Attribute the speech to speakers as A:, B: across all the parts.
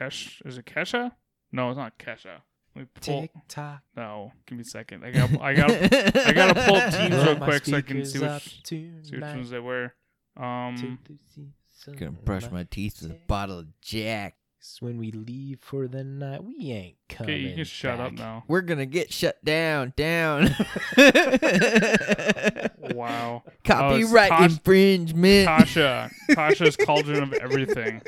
A: Kesh. Is it Kesha? No, it's not Kesha. Let me pull.
B: Tick tock.
A: No, give me a second. I got. I got. I gotta pull teams real quick so I can see which, see which ones they were. Um,
C: Gonna brush my teeth with a bottle of Jack.
B: When we leave for the night, we ain't coming.
A: okay, you can shut up now.
C: We're gonna get shut down, down.
A: Wow.
C: Copyright
A: Tosh-
C: infringement.
A: Tasha. Tasha's cauldron of everything.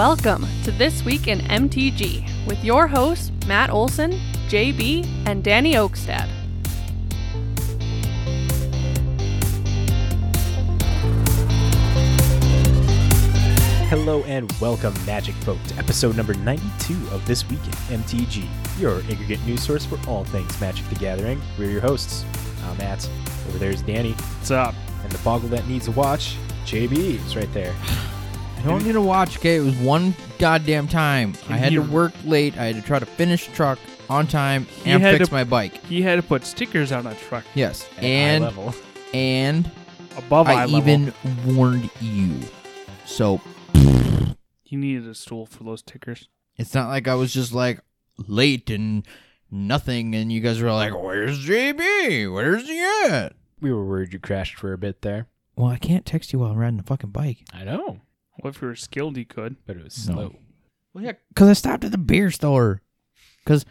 D: Welcome to This Week in MTG with your hosts, Matt Olson, JB, and Danny Oakstad.
B: Hello and welcome, Magic Folk, to episode number 92 of This Week in MTG, your aggregate news source for all things Magic the Gathering. We're your hosts. I'm Matt. Over there's Danny.
A: What's up?
B: And the boggle that needs a watch, JB, is right there.
C: I don't need to watch, okay? It was one goddamn time. I had to work late. I had to try to finish the truck on time
A: You
C: and
A: had
C: fix
A: to-
C: my bike.
A: He had to put stickers on a truck
C: Yes.
B: At eye
C: And
B: level.
C: and
A: above eye
C: I
A: level.
C: even warned you. So
A: He needed a stool for those tickers.
C: it's not like I was just like late and nothing and you guys were like, Where's JB? Where's he at?
B: We were worried you crashed for a bit there.
C: Well, I can't text you while I'm riding the fucking bike.
B: I know,
A: Well, if you were skilled, he could.
B: but it was
C: No.
B: slow.
C: Well, yeah, because I stopped at the beer store. Because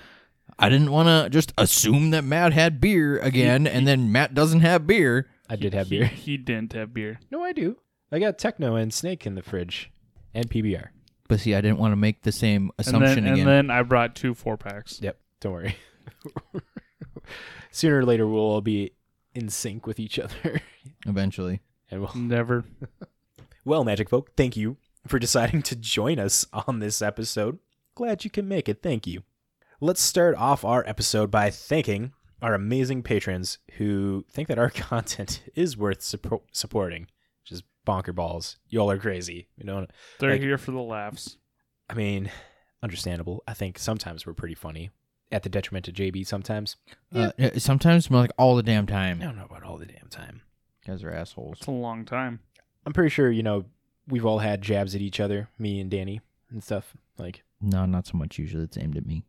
C: I didn't want to just assume that Matt had beer again, and then Matt doesn't have beer.
B: I did have
A: He-
B: beer.
A: He didn't have beer.
B: No, I do. I got Techno and Snake in the fridge, and PBR.
C: But see, I didn't want to make the same
A: And
C: assumption
A: then,
C: again.
A: and then I brought two four packs.
B: Yep, don't worry. Sooner or later, we'll all be in sync with each other.
C: Eventually,
B: and we'll...
A: Never.
B: Well, Magic Folk, thank you for deciding to join us on this episode. Glad you can make it. Thank you. Let's start off our episode by thanking our amazing patrons who think that our content is worth suppo- supporting. Just bonker balls. Y'all are crazy. You know,
A: They're
B: Like-
A: here for the laughs.
B: I mean, understandable. I think sometimes we're pretty funny at the detriment of JB sometimes.
C: uh, yeah, sometimes like all the damn time.
B: I don't know about all the damn time.
C: You guys are assholes.
A: It's a long time.
B: I'm pretty sure, you know, we've all had jabs at each other, me and Danny and stuff. Like,
C: No, not so much. Usually, it's aimed at me.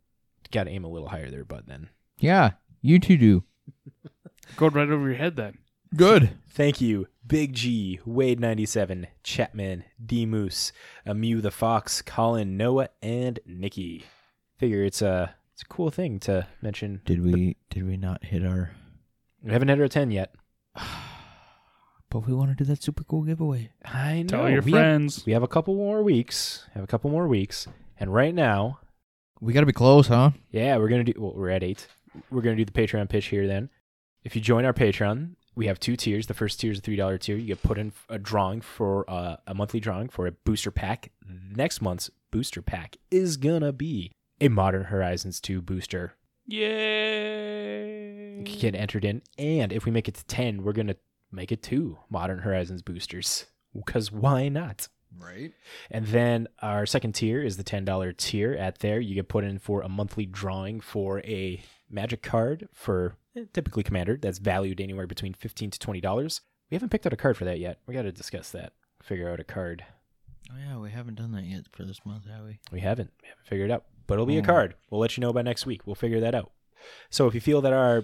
B: got to aim a little higher there, but then.
C: Yeah, you two do.
A: Go right over your head then.
C: Good.
B: Thank you, Big G, Wade97, Chapman, D Moose, Amew the Fox, Colin, Noah, and Nikki. Figure it's a it's a cool thing to mention.
C: Did we? Did we not hit our?
B: We haven't hit our 10 yet.
C: But we want to do that super cool giveaway.
B: I know.
A: Tell your
B: we have-
A: friends.
B: we have a couple more weeks. Have a couple more weeks, and right now,
C: We got to be close, huh?
B: yeah, we're gonna do. Well, we're at eight. We're gonna do the Patreon pitch here. Then, if you join our Patreon, we have two tiers. The first tier is a three dollar tier. You get put in a drawing for uh, a monthly drawing for a booster pack. Next month's booster pack is gonna be a Modern Horizons two booster.
A: Yay!
B: You get entered in, and if we make it to ten, we're gonna make it two Modern Horizons boosters. Because why not?
C: Right.
B: And then our second tier is the $10 tier. At there, you get put in for a monthly drawing for a magic card for eh, typically Commander that's valued anywhere between 15 to $20. We haven't picked out a card for that yet. We got to discuss that. Figure out a card.
C: Oh yeah, we haven't done that yet for this month, have we?
B: We haven't. We haven't figured it out. But it'll be a
C: Hmm.
B: card. We'll let you know by next week. We'll figure that out. So if you feel that our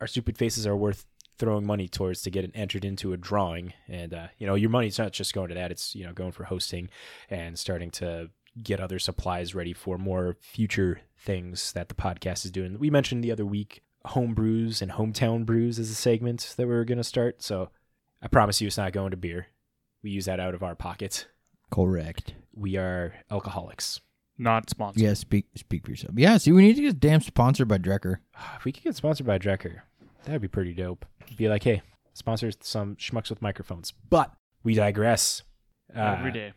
B: our stupid faces are worth throwing money towards to get it entered into a drawing, and uh, you know your money's not just going to that; it's you know going for hosting and starting to get other supplies ready for more future things that the podcast is doing. We mentioned the other week home brews and hometown brews as a segment that we are going to start. So I promise you, it's not going to beer. We use that out of our pockets.
C: Correct.
B: We are alcoholics.
A: Not sponsored.
C: Yeah, speak speak for yourself. Yeah, see, we need to get damn sponsored by Drecker.
B: If we could get sponsored by Drecker, that'd be pretty dope. Be like, hey, sponsor some schmucks with microphones. But we digress. Uh,
A: Every day.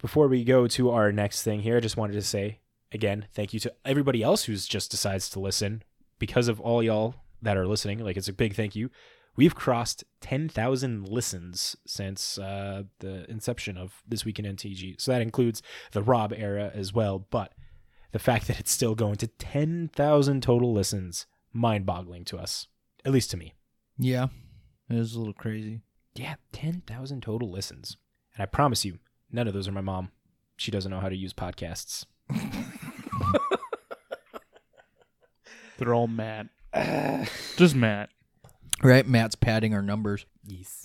B: Before we go to our next thing here, I just wanted to say again, thank you to everybody else who's just decides to listen. Because of all y'all that are listening, like it's a big thank you. We've crossed 10,000 listens since uh, the inception of This Week in MTG. So that includes the Rob era as well. But the fact that it's still going to 10,000 total listens, mind boggling to us, at least to me.
C: Yeah, it was a little crazy.
B: Yeah, 10,000 total listens. And I promise you, none of those are my mom. She doesn't know how to use podcasts.
A: They're all mad. Just mad.
C: Right, Matt's padding our numbers.
B: Yes.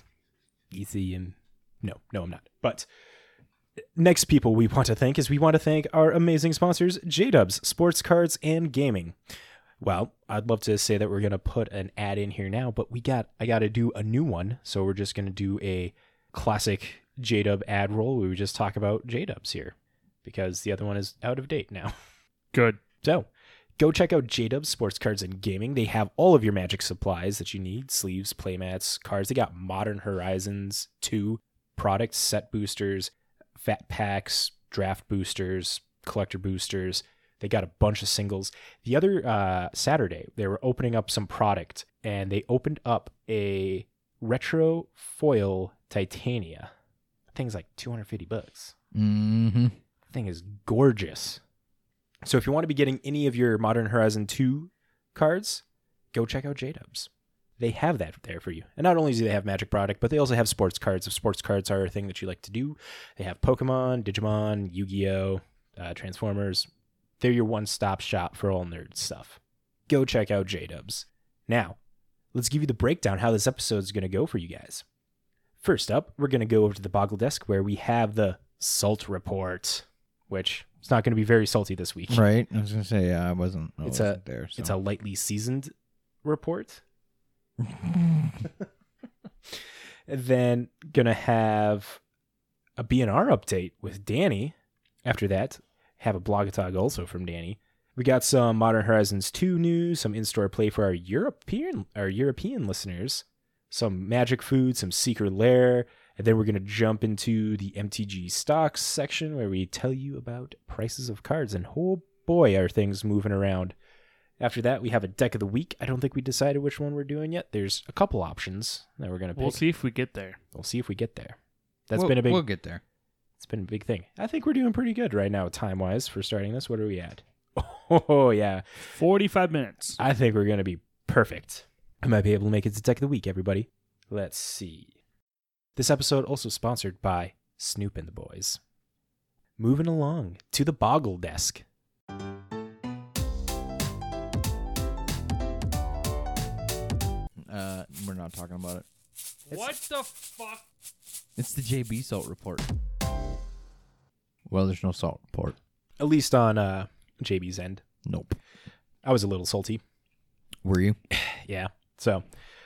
B: Easy and no, no, I'm not. But next people we want to thank is we want to thank our amazing sponsors, J-Dubs, Sports Cards and Gaming. Well, I'd love to say that we're gonna put an ad in here now, but we got I gotta do a new one. So we're just gonna do a classic J-Dub ad roll. We would just talk about J-Dubs here. Because the other one is out of date now.
A: Good.
B: So go check out JDub Sports Cards and Gaming. They have all of your magic supplies that you need sleeves, playmats, cards. They got Modern Horizons 2 products, set boosters, fat packs, draft boosters, collector boosters. They got a bunch of singles. The other uh, Saturday, they were opening up some product and they opened up a retro foil Titania. Thing's like 250 bucks
C: Mm-hmm.
B: thing is gorgeous. So if you want to be getting any of your Modern Horizon 2 cards, go check out J-Dubs. They have that there for you. And not only do they have Magic product, but they also have sports cards. If sports cards are a thing that you like to do, they have Pokemon, Digimon, Yu-Gi-Oh, uh, Transformers. They're your one-stop shop for all nerd stuff. Go check out J-Dubs. Now, let's give you the breakdown how this episode is going to go for you guys. First up, we're going to go over to the Boggle Desk where we have the Salt Report, which is not going to be very salty this week.
C: Right. I was gonna say yeah, I wasn't. I
B: It's a-
C: wasn't there.
B: It's a lightly seasoned report. then going to have a BNR update with Danny. After that, have a blogatog also from Danny. We got some Modern Horizons 2 news, some in-store play for our European our European listeners, some magic food, some secret lair, and then we're going to jump into the MTG stocks section where we tell you about prices of cards and oh boy are things moving around. After that, we have a deck of the week. I don't think we decided which one we're doing yet. There's a couple options that we're going to pick.
A: We'll see if we get there.
B: We'll see if we get there. That's
C: We'll-
B: been a big
C: We'll get there.
B: It's been a big thing. I think we're doing pretty good right now, time wise, for starting this. What are we at? Oh, yeah.
A: 45 minutes.
B: I think we're going to be perfect. I might be able to make it to Tech of the Week, everybody. Let's see. This episode also sponsored by Snoop and the Boys. Moving along to the Boggle Desk.
C: Uh, we're not talking about it.
A: What the fuck?
C: It's the JB salt report. Well, there's no salt report.
B: At least on uh, JB's end.
C: Nope.
B: I was a little salty.
C: Were you?
B: Yeah. So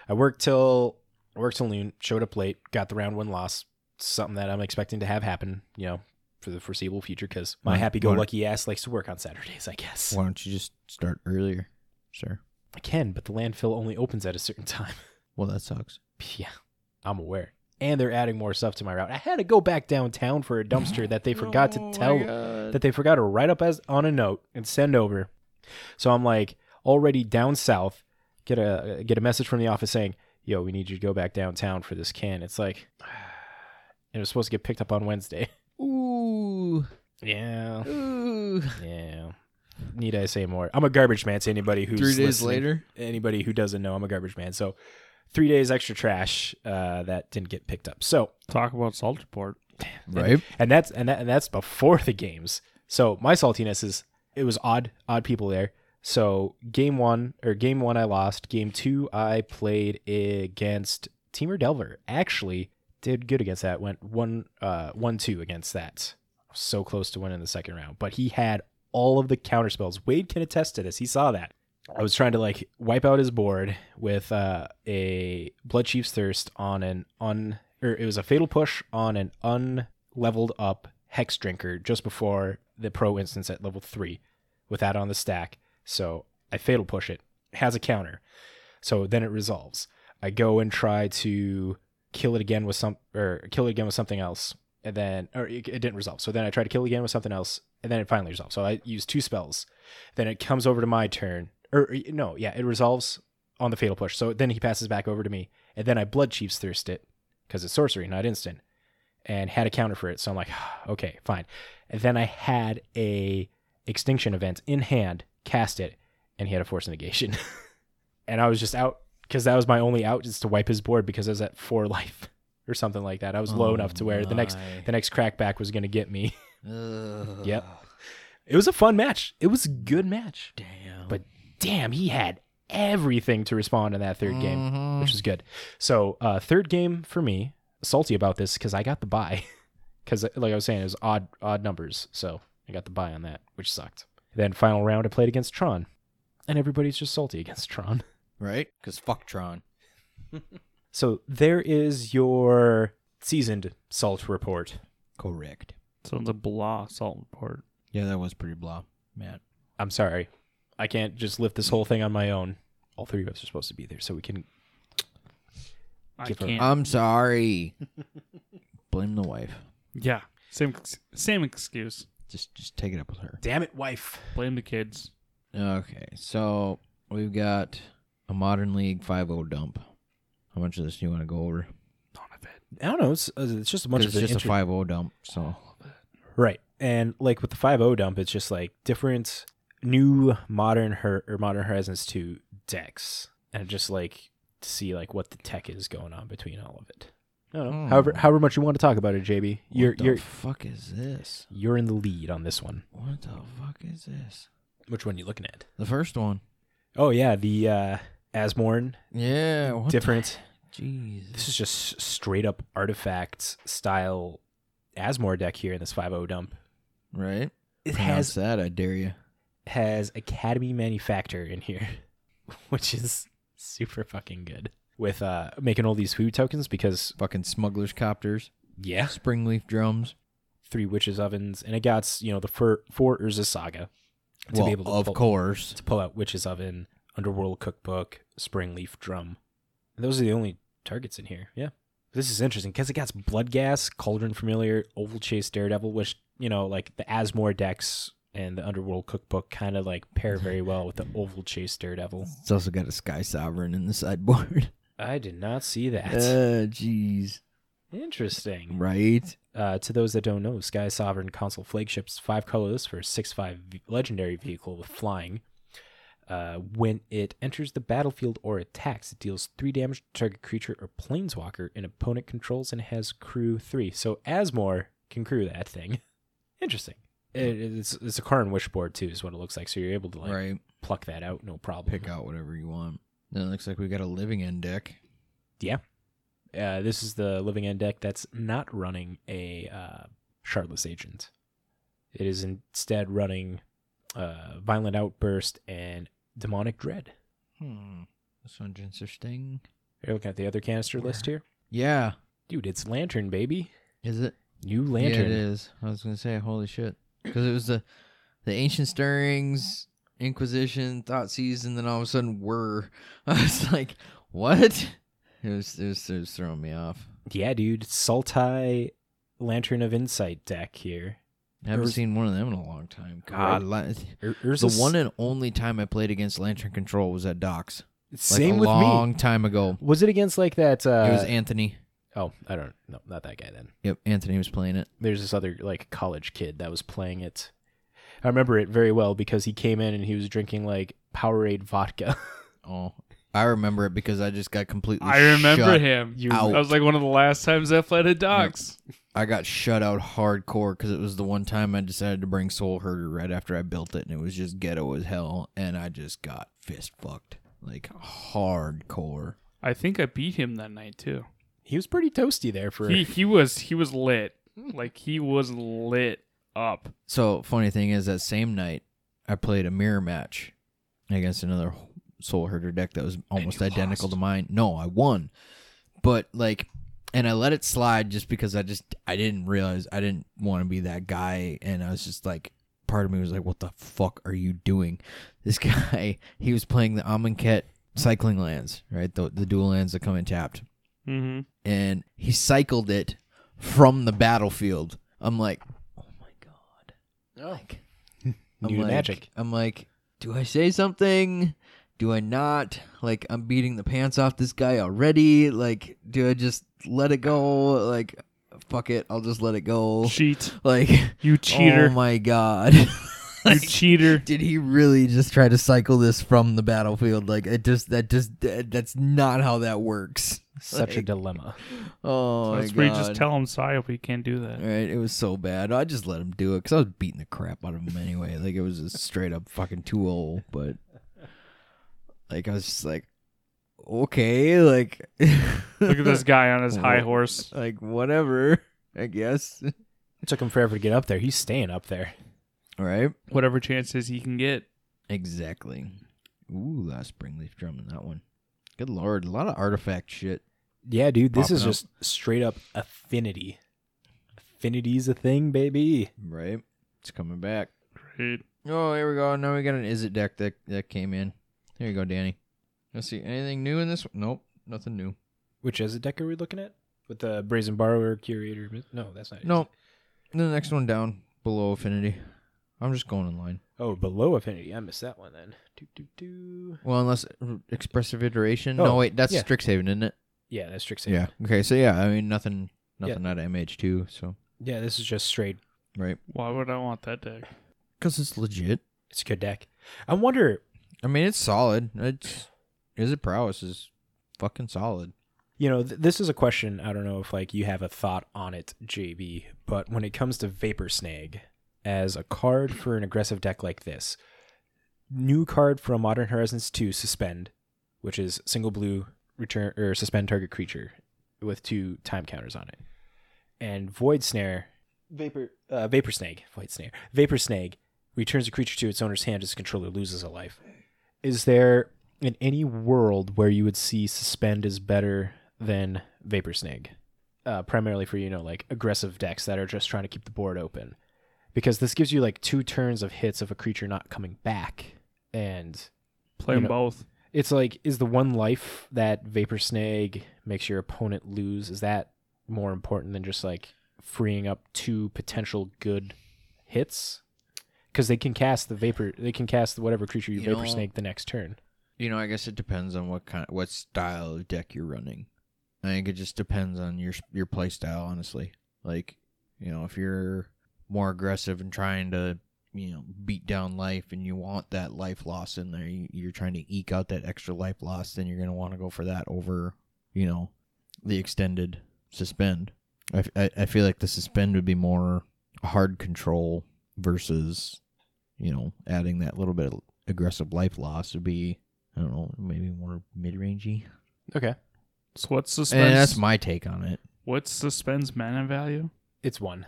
B: I worked till I worked till noon, showed up late, got the round one loss. Something that I'm expecting to have happen, you know, for the foreseeable future because my happy go lucky ass likes to work on Saturdays, I guess.
C: Why don't you just start earlier, sir?
B: I can, but the landfill only opens at a certain time.
C: Well, that sucks.
B: yeah, I'm aware. And they're adding more stuff to my route. I had to go back downtown for a dumpster that they forgot to oh tell that they forgot to write up as on a note and send over. So I'm like already down south, get a get a message from the office saying, "Yo, we need you to go back downtown for this can." It's like it was supposed to get picked up on Wednesday.
C: Ooh.
B: Yeah,
C: Ooh.
B: yeah. Need I say more? I'm a garbage man. To anybody who's
C: Three days
B: listening.
C: later.
B: anybody who doesn't know, I'm a garbage man. So three days extra trash uh, that didn't get picked up. So
A: Talk about salt report.
C: Right.
B: and that's and that and that's before the games. So my saltiness is it was odd odd people there. So game one or game one I lost. Game two I played against Temur Delver. Actually did good against that. Went one uh one two against that. So close to winning the second round. But he had all of the counter spells. Wade can attest to this. He saw that. I was trying to like wipe out his board with uh, a Blood Chief's Thirst on an un or it was a fatal push on an unleveled up Hex Drinker just before the pro instants at level three with that on the stack. So I fatal push it. Has a counter. So then it resolves. I go and try to kill it again with some or kill it again with something else. And then or it, it didn't resolve. So then I try to kill it again with something else. And then it finally resolves. So I use two spells. Then it comes over to my turn. Or no, yeah, it resolves on the fatal push. So then he passes back over to me. And then I Blood Chiefs Thirst it because it's sorcery, not instant, and had a counter for it. So I'm like, okay, fine. And then I had a Extinction event in hand, cast it, and he had a Force Negation. and I was just out because that was my only out just to wipe his board because I was at four life or something like that. I was low
C: Oh
B: enough to where the next the next crackback was going to get me. Yep. It was a fun match. It was a good match.
C: Damn.
B: But damn, he had everything to respond in that third game,
C: Mhm.
B: which was good. So, uh, third game for me, salty about this because I got the buy. Because, like I was saying, it was odd odd numbers. So I got the buy on that, which sucked. Then, final round, I played against Tron. And everybody's just salty against Tron.
C: right? Because fuck Tron.
B: So, there is your seasoned salt report.
C: Correct.
A: So the blah salt report.
C: Yeah, that was pretty blah, Matt.
B: I'm sorry. I can't just lift this whole thing on my own. All three of us are supposed to be there so we can.
A: I
B: Give her-
A: can't.
C: I'm sorry. Blame the wife.
A: yeah. Same same excuse.
C: Just just take it up with her.
B: Damn it, wife.
A: Blame the kids.
C: Okay, so we've got a modern league 5-0 dump. How much of this do you want to go over?
A: None of it.
B: I don't know. It's, uh, it's just a bunch
C: 'Cause
B: of
C: it's
B: the
C: just a
B: inter-
C: 5-0 dump. So
B: Right. And like with the 5.0 dump, it's just like different new modern her or modern horizons 2 decks. And just like to see like what the tech is going on between all of it. I don't know.
C: Hmm.
B: However however much you want to talk about it, JB. You're
C: what the
B: you're
C: fuck is this?
B: you're in the lead on this one.
C: What the fuck is this?
B: Which one you looking at?
C: The first one.
B: Oh yeah, the uh Asmorn
C: Yeah. What
B: different.
C: The? Jeez.
B: This is just straight up artifact style Asmore deck here in this 5.0 dump.
C: Right.
B: It
C: Pronounce
B: has
C: that. I dare you.
B: Has Academy Manufactor in here, which is super fucking good. With uh making all these food tokens because
C: Fucking smugglers copters.
B: yeah,
C: Springleaf drums.
B: three witches ovens, and it got you know the four four Urza saga to
C: well,
B: be able to
C: of
B: pull,
C: course.
B: to pull out witches oven, underworld cookbook, springleaf drum. And those are the only targets in here. Yeah, this is interesting because it got Bloodghast, cauldron familiar, oval chase daredevil, which you know like the Asmore decks and the underworld cookbook kind of like pair very well with the oval chase daredevil.
C: It's also got a Sky Sovereign in the sideboard.
B: I did not see that.
C: Uh, jeez.
B: Interesting.
C: Right?
B: Uh, to those that don't know, Sky Sovereign Consul flagships five colors for a six five legendary vehicle with flying. Uh, when it enters the battlefield or attacks, it deals three damage to target creature or planeswalker an opponent controls and has crew three. So Asmore can crew that thing. Interesting. It, it's it's a Karn wish board too, is what it looks like. So you're able to like
C: right.
B: pluck that out, no problem.
C: Pick out whatever you want. Then it looks like we got a living end deck.
B: Yeah. Uh, this is the living end deck that's not running a uh, Shardless Agent. It is instead running uh, Violent Outburst and Demonic Dread.
C: Hmm. This one's interesting.
B: You're looking at the other canister list here?
C: Yeah.
B: Dude, it's Lantern, baby.
C: Is it?
B: New lantern.
C: Yeah, it is. I was gonna say, holy shit, because it was the the ancient stirrings, Inquisition, Thoughtseize, then all of a sudden whir. I was like, what? It was it was, it was throwing me off.
B: Yeah, dude. Sultai Lantern of Insight deck here.
C: Haven't
B: Urs-
C: seen one of them in a long time. God,
B: Ur-
C: the one and only time I played against Lantern Control was at Docks.
B: Same with me
C: a
B: with
C: long
B: me.
C: time ago.
B: Was it against like that? Uh,
C: it was Anthony.
B: Oh, I don't know. Not that guy then.
C: Yep, Anthony was playing it.
B: there's this other like college kid that was playing it. I remember it very well because he came in and he was drinking like Powerade vodka.
C: Oh, I remember it because I just got completely.
A: I remember
C: shut
A: him.
B: You-
C: out.
A: That was like one of the last times I played at Docks.
C: I got shut out hardcore because it was the one time I decided to bring Soul Herder right after I built it, and it was just ghetto as hell, and I just got fist fucked like hardcore.
A: I think I beat him that night too.
B: He was pretty toasty there for.
A: He he was he was lit. Like he was lit up.
C: So funny thing is, that same night I played a mirror match against another Soul Herder deck that was almost identical
B: lost.
C: to mine. No, I won, but like, and I let it slide just because I just I didn't realize I didn't want to be that guy, and I was just like, part of me was like, what the fuck are you doing? This guy, he was playing the Amonkhet cycling lands, right? The the dual lands that come in tapped
A: Mm-hmm.
C: and he cycled it from the battlefield. I'm like, oh my god.
B: Oh.
C: Like,
B: New
C: I'm like,
B: magic.
C: I'm like, do I say something? do I not? Like, I'm beating the pants off this guy already. Like, do I just let it go? Like, fuck it, I'll just let it go.
A: Cheat.
C: Like,
A: You cheater.
C: Oh my god.
A: you cheater.
C: Did he really just try to cycle this from the battlefield? Like, it just that just that- that's not how that works.
B: Such a dilemma.
C: Oh
A: That's
C: my
A: where you
C: god.
A: just tell him, sorry, if we can't do that.
C: Right, it was so bad. I just let him do it because I was beating the crap out of him anyway. Like it was just straight up fucking two old, but like I was just like, okay, like
A: Look at this guy on his high horse.
C: like whatever, I guess.
B: It took him forever to get up there. He's staying up there.
C: All right,
A: Whatever chances he can get.
C: exactly. Ooh, that springleaf drum in that one. Good lord, a lot of artifact shit.
B: Yeah, dude, this is
C: up.
B: just straight up affinity. Affinity's a thing, baby.
C: Right, it's coming back.
A: Great.
C: Oh, here we go. Now we got an Is It deck that that came in. Here you go, Danny. Let's see. Anything new in this? one? Nope, nothing new.
B: Which is a deck are we looking at? With the Brazen Borrower Curator? No, that's not it.
C: No, the next one down below Affinity. I'm just going in line.
B: Oh, below Affinity. I missed that one then. Do, do, do.
C: Well, unless expressive iteration.
B: Oh,
C: no, wait, that's
B: yeah.
C: Strixhaven, isn't it?
B: Yeah, that's Strixhaven.
C: Yeah. Okay, so yeah, I mean nothing, nothing out of MH2. So
B: Yeah, this is just straight.
C: right,
A: Why would I want that deck?
C: because it's legit.
B: It's a good deck. I wonder,
C: I mean, it's solid. It's is it prowess is fucking solid.
B: you know, th- this is a question. I don't know if like you have a thought on it, JB, but when it comes to Vapor Snag as a card for an aggressive deck like this, new card from Modern Horizons 2, Suspend, which is single blue return or suspend target creature with two time counters on it, and Void Snare, Vapor uh, Vapor Snag, Void Snare, Vapor Snag returns a creature to its owner's hand as the controller loses a life. Is there in any world where you would see Suspend is better than Vapor Snag? Uh, primarily for you know like aggressive decks that are just trying to keep the board open, because this gives you like two turns of hits of a creature not coming back, and
A: Play them
B: know-
A: both.
B: It's like is the one life that Vapor Snag makes your opponent lose is that more important than just like freeing up two potential good hits? Because they can cast the vapor, they can cast whatever creature you,
C: You
B: Vapor
C: know-
B: Snake the next turn.
C: You know, I guess it depends on what kind, what style of deck you're running. I think it just depends on your your play style, honestly. Like, you know, if you're more aggressive and trying to, you know, beat down life, and you want that life loss in there, you, you're trying to eke out that extra life loss, then you're gonna want to go for that over, you know, the extended suspend. I I feel like the suspend would be more hard control versus, you know, adding that little bit of aggressive life loss would be I don't know, maybe more mid rangey.
B: Okay,
A: So what's
C: And eh,
A: suspense?
C: that's my take on it.
A: what's suspends mana value?
B: it's one.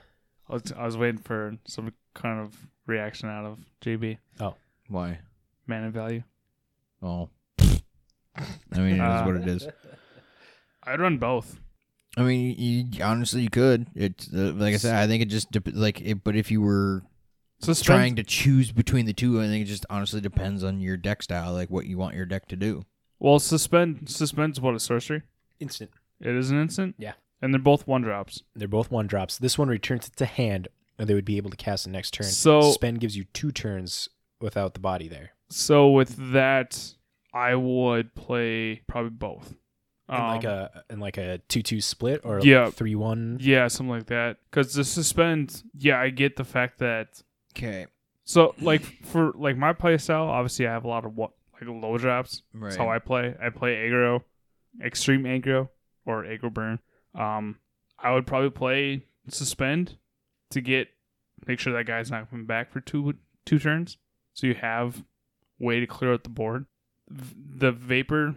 A: I was, I was waiting for some kind of reaction out of JB.
C: Oh, why?
A: Mana value.
C: Oh, I mean, it is what it is.
A: I'd run both.
C: I mean, you, honestly, you could. It's uh, like I said. I think it just dep- like it. But if you were
A: Suspend,
C: trying to choose between the two, I think it just honestly depends on your deck style, like what you want your deck to do.
A: Well, suspend suspends what a sorcery.
B: Instant.
A: It is an instant.
B: Yeah.
A: and they're both one drops.
B: They're both one drops. This one returns it to hand, and they would be able to cast the next turn.
A: So-
B: Spend gives you two turns without the body there.
A: So with that, I would play probably both.
B: In like
A: Um,
B: a in like a two two split or
A: Yeah.
B: three one.
A: yeah, something like that. Because the suspend, yeah, I get the fact that
C: Okay,
A: So like for like my play style, obviously I have a lot of what like low drops.
C: right.
A: That's how I play. I play aggro, extreme aggro, or aggro burn. Um, I would probably play suspend to get make sure that guy's not coming back for two two turns, so you have way to clear out the board. The vapor,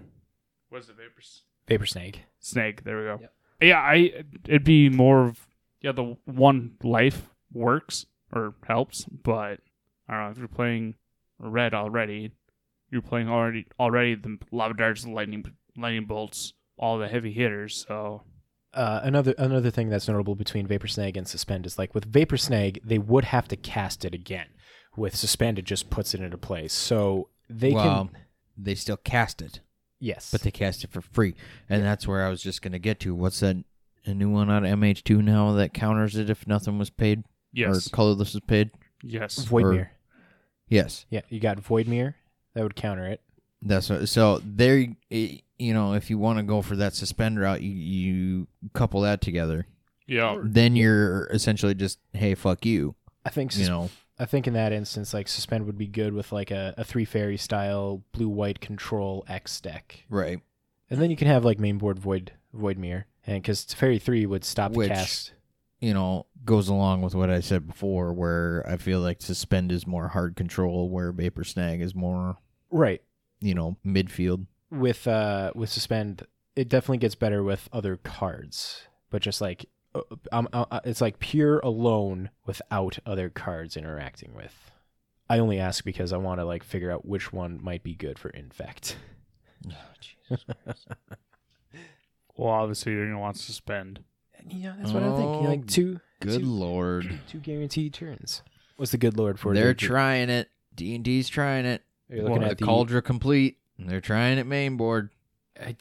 A: what's the vapor?
B: Vapor Snake.
A: Snake. There we go.
B: Yep.
A: Yeah, I it'd be more of yeah the one life works or helps, but I don't know if you're playing red already, you're playing already already the lava darts, the lightning lightning bolts, all the heavy hitters. So
B: Uh, another another thing that's notable between Vapor Snag and Suspend is like with Vapor Snag, they would have to cast it again. With Suspend, it just puts it into place. So they
C: well,
B: can
C: they still cast it,
B: yes,
C: but they cast it for free, and that's where I was just gonna get to. What's that? A new one out of MH2 now that counters it if nothing was paid
A: yes,
C: or colorless was paid.
A: yes,
B: Void
C: or-
B: Mirror.
C: Yes.
B: Yeah, you got Void Mirror that would counter it.
C: That's what, so there. eh, You know, if you want to go for that suspend route, you, you couple that together.
A: Yeah.
C: Then you're essentially just, hey, fuck you.
B: I think
C: You know,
B: I think in that instance, like suspend would be good with like a, a three fairy style blue white control X deck,
C: right?
B: and then you can have like mainboard void void mirror, and because fairy three would stop
C: Which-
B: the cast.
C: You know, goes along with what I said before, where I feel like suspend is more hard control, where vapor snag is more,
B: Right.
C: you know, midfield.
B: With uh with suspend, it definitely gets better with other cards, but just like uh, um, uh, it's like pure alone without other cards interacting with. I only ask because I want to like figure out which one might be good for infect.
A: Well, obviously you're gonna want to suspend.
B: Yeah, that's what I'm thinking.
C: Oh,
B: Like two,
C: Good
B: two,
C: lord,
B: two guaranteed turns. What's the good lord for?
C: they're trying it. D and D's trying it.
B: You're looking
C: the
B: at the.
C: Kaldra Compleat. They're trying at main board.
B: I,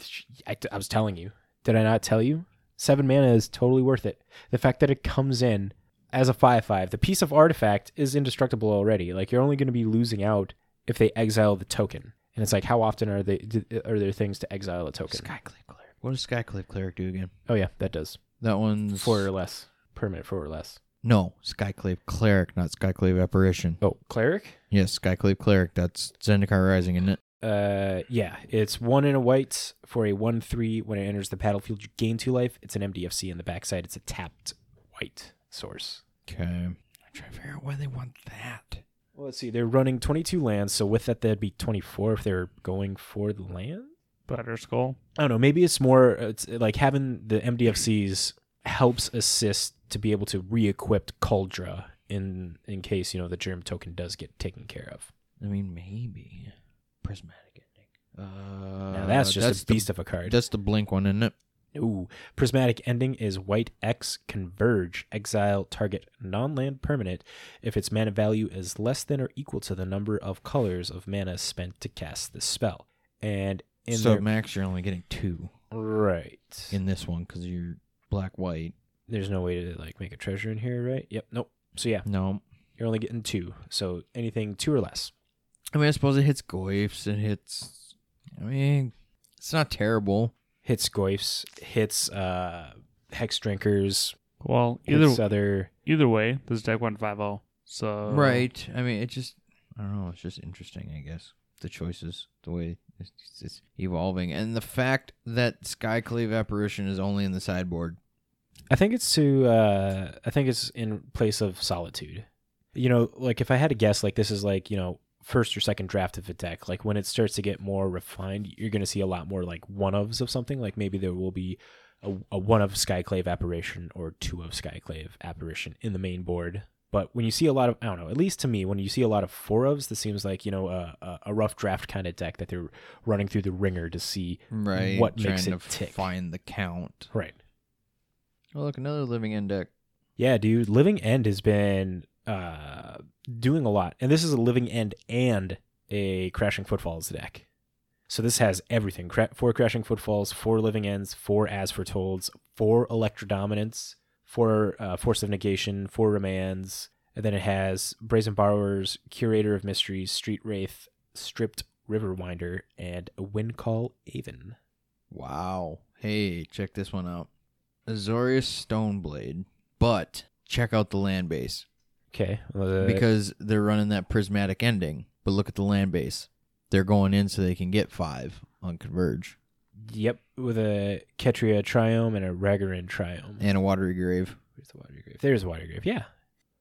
B: I, I was telling you. Did I not tell you? Seven mana is totally worth it. The fact that it comes in as a five-five, the piece of artifact is indestructible already. Like you're only going to be losing out if they exile the token. And it's like, how often are they are there things to exile a token?
C: Skyclave Cleric. What does Skyclave Cleric do again?
B: Oh yeah, that does
C: That one's
B: four or less permanent, four or less.
C: No, Skyclave Cleric, not Skyclave Apparition.
B: Oh, cleric.
C: Yes, Skyclave Cleric. That's Zendikar Rising, isn't it?
B: Uh, yeah, it's one in a white for a one three. When it enters the battlefield, you gain two life. It's an MDFC in the backside. It's a tapped white source.
C: Okay. I'm trying to figure out why they want that.
B: Well, let's see. They're running twenty two lands, so with that, that'd be twenty four if they're going for the land.
A: Better skull.
B: I don't know. Maybe it's more. It's like having the MDFCs helps assist to be able to re-equip Kaldra in in case you know the germ token does get taken care of.
C: I mean, maybe prismatic ending. Uh,
B: Now that's just
C: that's
B: a beast of a card.
C: that's the blink one, isn't it?
B: Ooh, prismatic ending is white X converge exile target non-land permanent if its mana value is less than or equal to the number of colors of mana spent to cast the spell. And in
C: so
B: their-
C: max, you're only getting two
B: right,
C: in this one because you're black white.
B: there's no way to like make a treasure in here, right? Yep, nope. So yeah,
C: No,
B: you're only getting two. So anything two or less.
C: I mean I suppose it hits Goyfs and hits. I mean, it's not terrible.
B: Hits Goyfs, hits uh, Hex Drinkers,
A: Well, either
B: hits other.
A: either way, this deck went 5-0. So
C: Right. I mean, it just, I don't know. It's just interesting, I guess. The choices, the way it's, it's evolving, and the fact that Skyclave Apparition is only in the sideboard.
B: I think it's to. Uh, I think it's in place of Solitude. You know, like if I had to guess, like this is like you know first or second draft of a deck. Like when it starts to get more refined, you're going to see a lot more like one ofs of something. Like maybe there will be a, a one of Skyclave Apparition or two of Skyclave Apparition in the main board. But when you see a lot of, I don't know, at least to me, when you see a lot of four ofs, this seems like you know a, a, a rough draft kind of deck that they're running through the ringer to see
C: Right.
B: what
C: trying
B: makes
C: to
B: it tick.
C: find the count.
B: right.
C: Oh, look, another living end deck.
B: Yeah, dude, Living End has been uh, doing a lot, and this is a Living End and a Crashing Footfalls deck. So this has everything: Cra- four Crashing Footfalls, four Living Ends, four As Foretolds, four Electro Dominance, four uh, Force of Negation, four Remands, and then it has Brazen Borrowers, Curator of Mysteries, Street Wraith, Striped Riverwinder, and a Windcaller Aven.
C: Wow. Hey, check this one out. Azorius Stoneblade. But check out the land base.
B: Okay, uh,
C: because they're running that prismatic ending. But look at the land base. They're going in so they can get five on Converge
B: Yep, with a Ketria Triome and a Raugrin Triome.
C: and a Watery Grave.
B: Where's the Watery grave? There's a water grave. Yeah.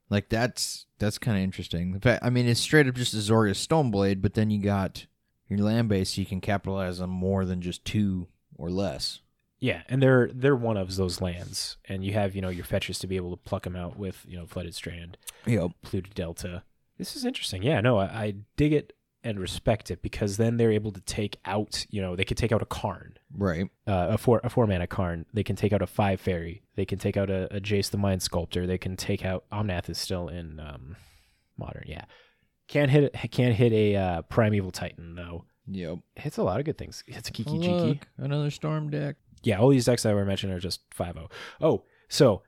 C: Like that's that's kind of interesting. The fact, I mean, it's straight up just a Azorius Stoneblade, but then you got your land base. So you can capitalize on more than just two or less.
B: Yeah, and they're they're one of those lands, and you have you know your fetches to be able to pluck them out with you know flooded strand,
C: Yep.
B: polluted delta. This is interesting. Yeah, no, I, I dig it and respect it because then they're able to take out you know they could take out a Karn,
C: Right.
B: uh, a four a four mana Karn. They can take out a five fairy. They can take out a, a Jace the Mind Sculptor. They can take out Omnath is still in um, modern. Yeah, can't hit can't hit a uh, primeval Titan though.
C: Yep.
B: Hits a lot of good things. Hits a Kiki
C: Oh,
B: Jiki.
C: another storm deck.
B: Yeah, all these decks that were mentioned are just 5 Oh, so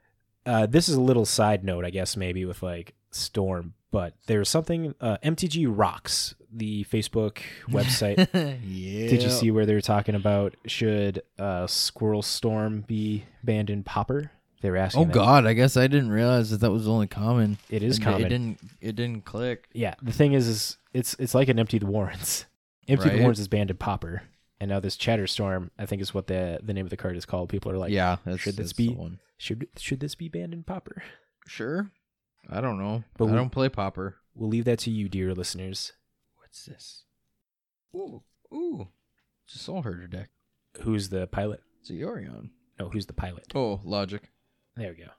B: uh, this is a little side note, I guess, maybe with like Storm, But there's something uh, MTG Rocks, the Facebook website.
C: yeah.
B: Did you see where they were talking about should uh, Squirrel Storm be banned in Pauper? They were asking.
C: Oh
B: that.
C: God! I guess I didn't realize that that was only common.
B: it is
C: And
B: common.
C: It didn't. It didn't click.
B: Yeah, the thing is, is it's it's like an empty the warrens.
C: Empty Right.
B: warrens is banned in Popper, and now this Chatter Storm, I think, is what the the name of the card is called. People are like,
C: yeah. That's,
B: should this be- should should this be banned in Pauper?
C: Sure. I don't know.
B: But
C: I
B: we-
C: don't play Pauper.
B: We'll leave that to you, dear listeners.
C: What's this? Ooh, ooh. It's a Soul Herder deck.
B: Who's the pilot?
C: It's a Yorion.
B: No, who's the pilot?
C: Oh, Logic.
B: There we go.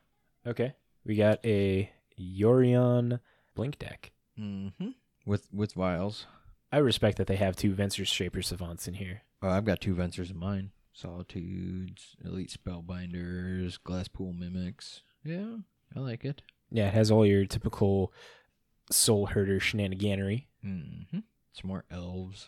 B: Okay, we got a Yorion Blink deck.
C: Mm-hmm. With with vials.
B: I respect that they have two Venser Shaper Savants in here.
C: Oh, I've got two Vensers in mine. Solitudes, Elite Spellbinders, Glasspool Mimics. Yeah, I like it.
B: Yeah, it has all your typical Soul Herder shenaniganery.
C: Mm-hmm. Some more elves.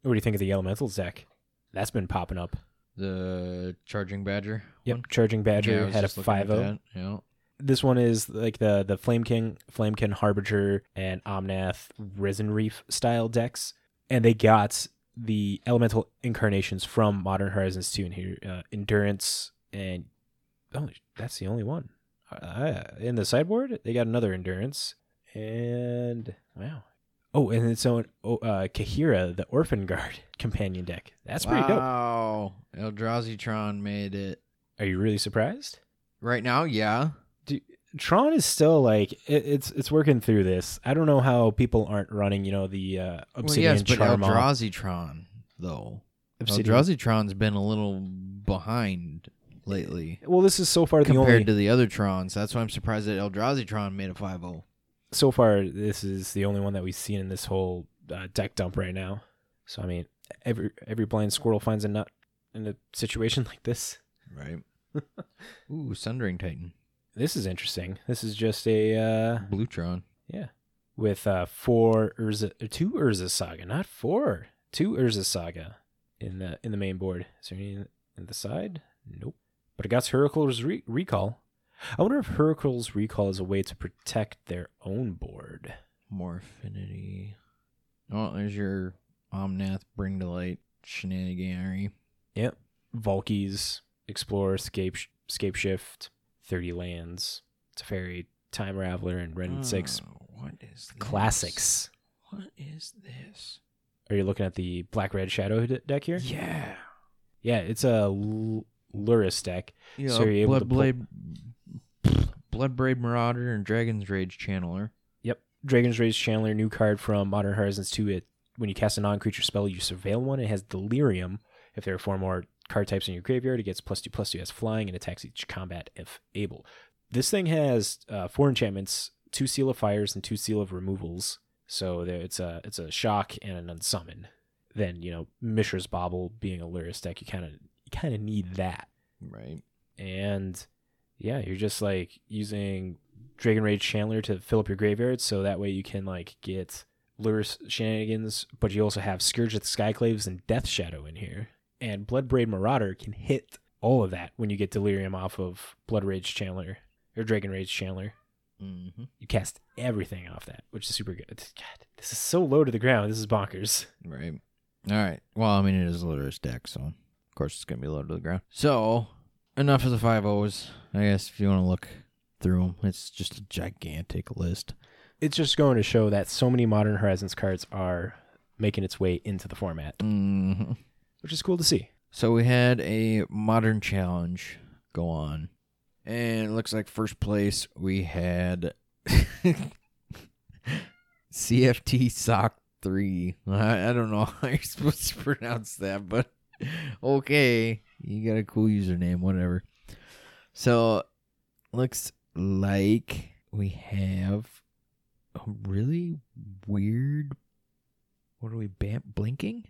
B: What do you think of the Elementals deck? That's been popping up.
C: The Charging Badger.
B: Yep,
C: one.
B: Charging Badger
C: was
B: had a
C: looking
B: 5
C: that. Yeah.
B: This one is like the the Flame King, Flamekin Harbinger, and Omnath Risen Reef style decks, and they got the elemental incarnations from Modern Horizons 2 in here. Uh, Endurance and oh, that's the only one. Uh, in the sideboard, they got another Endurance, and wow. Oh, and its own oh, uh, Kaheera, the Orphanguard companion deck. That's pretty dope.
C: Wow. Eldrazi Tron made it.
B: Are you really surprised?
C: Right now, yeah.
B: Tron is still like it, it's it's working through this. I don't know how people aren't running, you know, the uh,
C: Well,
B: Obsidian
C: yes, but. Eldrazi though.
B: Obsidian.
C: Eldrazi-tron's been a little behind lately
B: Well, this is so far the
C: compared
B: only
C: to the other Trons. That's why I'm surprised that Eldrazi Tron made a oh. 5-0.
B: so far this is the only one that we've seen in this whole uh, deck dump right now. So I mean, every every blind squirrel finds a nut in a situation like this.
C: Right. Ooh, Sundering Titan.
B: This is interesting. This is just a uh,
C: Bluetron.
B: yeah with uh, four Urza, two Urza Saga, not four, two Urza Saga in the in the main board. Is there any in the side? Nope. But it got Hurkyl's re- recall. I wonder if Hurkyl's recall is a way to protect their own board.
C: More affinity. Oh, there's your Omnath Bring to Light shenaniganery.
B: Yep. Volkies, Explore, Scape, Scape Shift, 30 lands, Teferi, Time Raveler, and Wrenn 6
C: Oh, what is this?
B: classics.
C: What is this?
B: Are you looking at the Black Red Shadow d- deck here?
C: Yeah.
B: Yeah, it's a L- Lurrus deck. So you're able to pull-
C: Bloodblade, Bloodbraid Marauder, and Dragon's Rage Channeler.
B: Yep. Dragon's Rage Channeler, new card from Modern Horizons 2. It when you cast a non-creature spell, you surveil one. It has Delirium. If there are four more card types in your graveyard, it gets plus two plus two. Has flying and attacks each combat if able. This thing has uh, four enchantments, two seal of fires, and two seal of removals. So there, it's a it's a shock and an unsummon. Then you know Mishra's Bauble being a Lurrus deck, you kind of you kind of need that
C: Right.
B: and yeah, you're just like using Dragon Rage Channeler to fill up your graveyard, so that way you can like get lure shenanigans, but you also have Scourge of the Skyclaves and Death Shadow in here, and Blood Bloodbraid Marauder can hit all of that when you get Delirium off of Blood Rage Channeler or Dragon Rage Channeler.
C: Mm-hmm.
B: You cast everything off that, which is super good. God, this is so low to the ground. This is bonkers.
C: Right. All right. Well, I mean, it is a Lurrus deck, so of course it's going to be low to the ground. So, enough of the 5 O's. I guess if you want to look through them, it's just a gigantic list.
B: It's just going to show that so many Modern Horizons cards are making its way into the format,
C: Mm-hmm.
B: Which is cool to see.
C: So we had a modern challenge go on. And it looks like first place we had CFT Sock 3. I, I don't know how you're supposed to pronounce that, but okay. You got a cool username, whatever. So looks like we have a really weird what are we bam- blinking?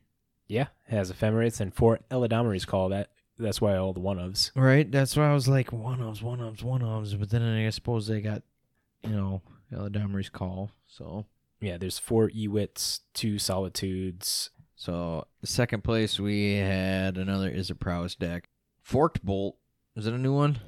B: Yeah, it has ephemerates and four Eladamri's call that. That's why all the one ofs.
C: Right. That's why I was like one ofs, one ofs, one ofs. But then I suppose they got, you know, Eladamri's call. So,
B: Yeah, there's four Ewits, two Solitudes.
C: so second place we had another is a prowess deck. Forked bolt. Is it a new one?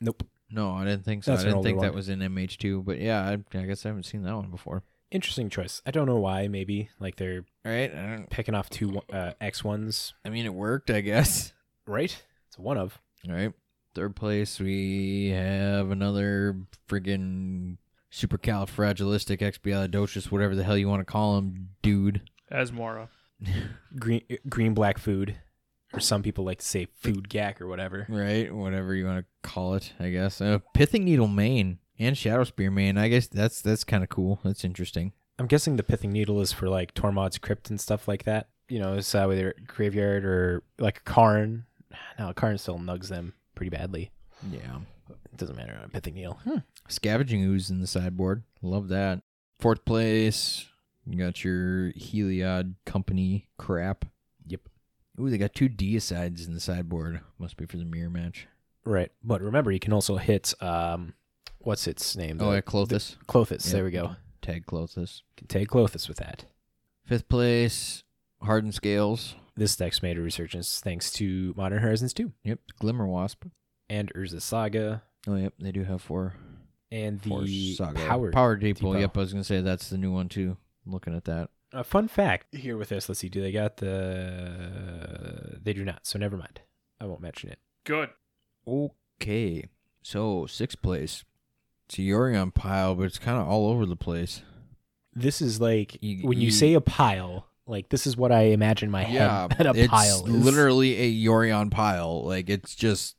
B: Nope.
C: No, I didn't think so.
B: That's
C: I didn't think that was in MH2, but yeah, I, I guess I haven't seen that one before.
B: Interesting choice. I don't know why. Maybe like they're
C: right. I, don't,
B: picking off two uh, X ones,
C: I mean, it worked, I guess.
B: right? It's one of.
C: All right. Third place, we have another friggin' supercalifragilisticexpialidocious, whatever the hell you want to call him, dude.
A: Asmora.
B: green green black food, or some people like to say food gack or whatever.
C: Right? Whatever you want to call it, I guess. Uh, Pithing Needle Main and Shadowspear Main. I guess that's that's kind of cool. That's interesting.
B: I'm guessing the pithing needle is for like Tormod's crypt and stuff like that. You know, it's uh, whether graveyard or like a Karn. No, Karn still nugs them pretty badly.
C: Yeah.
B: It doesn't matter on pithing needle.
C: Scavenging Ooze in the sideboard. Love that. Fourth place, you got your Heliod Company crap.
B: Yep.
C: Ooh, they got two Deicides in the sideboard. Must be for the mirror match.
B: Right, but remember, you can also hit um, what's its name?
C: Oh,
B: The-
C: yeah, Klothys.
B: Klothys.
C: Yep.
B: There we go.
C: Tag Klothys.
B: Can take Klothys with that.
C: Fifth place, Hardened Scales.
B: This deck's made a resurgence thanks to Modern Horizons 2
C: Yep, Glimmer Wasp.
B: and Urza Saga
C: Oh, yep, they do have four.
B: and
C: four
B: the
C: saga.
B: Power.
C: Power Depot.
B: Depot.
C: Yep, I was gonna say that's the new one too. Looking at that.
B: A fun fact here with this. Let's see. Do they got the? They do not. So never mind. I won't mention it.
A: Good.
C: Okay, so sixth place. It's a Yorion pile, but it's kind of all over the place.
B: This is like
C: You-
B: when you,
C: you-
B: say a pile. Like this is what I imagine in my
C: Yeah,
B: head. That a
C: it's
B: pile is.
C: literally a Yorion pile. Like it's just,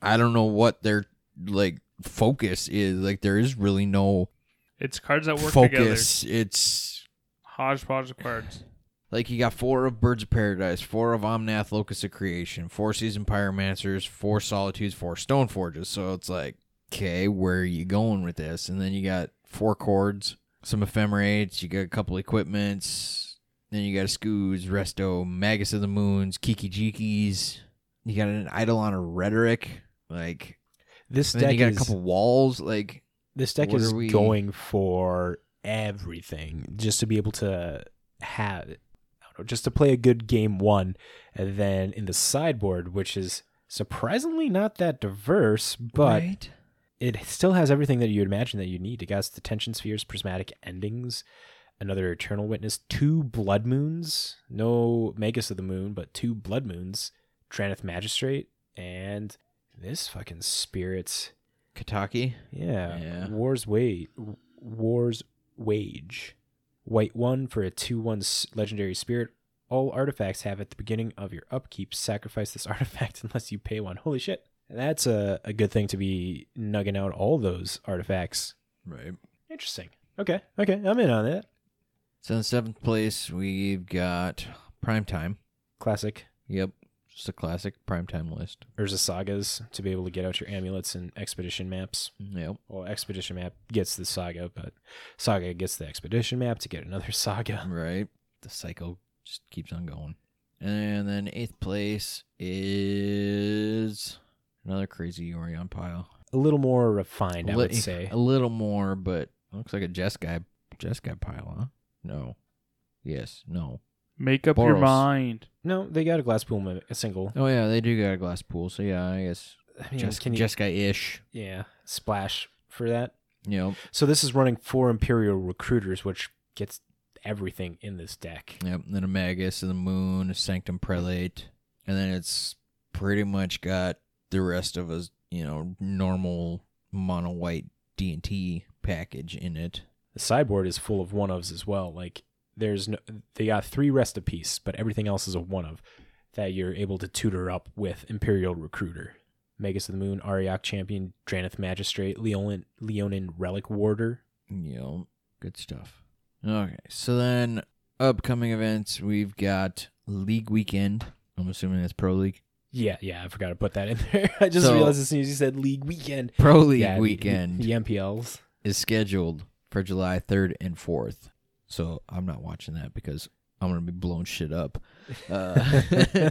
C: I don't know what their like focus is. Like there is really no
A: It's cards that work together.
C: focus. It's
A: Hodgepodge of cards.
C: like you got four of Birds of Paradise, four of Omnath Locus of Creation, four Season Pyromancers, four Solitudes, four Stone Forges. So it's like, okay, where are you going with this? And then you got four chords, some ephemerates, you got a couple equipments, then you got a Scoos, Resto, Magus of the Moons, Kiki Jikis. You got an Eidolon of Rhetoric. Like,
B: this
C: and then
B: deck
C: you got
B: is
C: a couple walls. Like,
B: this deck is
C: we-
B: going for everything just to be able to have. I don't know, just to play a good game one, and then in the sideboard, which is surprisingly not that diverse, but
C: right?
B: It still has everything that you'd imagine that you need. It got the tension spheres, prismatic endings, another eternal witness, two blood moons, no Magus of the Moon, but two blood moons, Drannith Magistrate, and this fucking spirit.
C: Kataki.
B: Yeah,
C: Yeah.
B: Wars wage, Wars wage, white one for a two one legendary spirit. All artifacts have at the beginning of your upkeep sacrifice this artifact unless you pay one. Holy shit! That's a, a good thing to be nugging out all those artifacts.
C: Right.
B: Interesting. Okay, okay, I'm in on that.
C: So in seventh place, we've got Primetime.
B: Classic.
C: Yep, just a classic Primetime list.
B: There's Urza sagas to be able to get out your amulets and expedition maps.
C: Yep.
B: Well, expedition map gets the saga, but saga gets the expedition map to get another saga.
C: Right. The cycle just keeps on going. And then eighth place is another crazy Yorion pile.
B: A little more refined, I
C: Li-
B: would say.
C: A little more, but looks like a Jeskai Jess guy pile, huh? No. Yes. No.
A: Make up your
C: Boros.
A: mind.
B: No, they got a glass pool, mo- a single.
C: Oh yeah, they do got a glass pool, so yeah, I guess
B: I mean,
C: Jess,
B: can you,
C: Jeskai ish.
B: yeah, splash for that.
C: Yep.
B: So this is running four Imperial recruiters, which gets everything in this deck.
C: Yep. And then a Magus and the Moon, a Sanctum Prelate, and then it's pretty much got the rest of a you know normal mono white D and T package in it.
B: The sideboard is full of one ofs as well. Like there's no, they got three Rest in Peace, but everything else is a one of that you're able to tutor up with Imperial Recruiter, Magus of the Moon, Auriok Champion, Drannith Magistrate, Leonin, Leonin Relic Warder.
C: Yep. Good stuff. Okay. So then upcoming events we've got League Weekend. I'm assuming that's Pro League.
B: Yeah, yeah, I forgot to put that in there. I just
C: So-
B: realized as soon as you said League Weekend.
C: Pro League
B: yeah, the-
C: Weekend
B: The, MPLs.
C: is scheduled for July 3rd and 4th. So I'm not watching that because I'm going to be blowing shit up. Uh,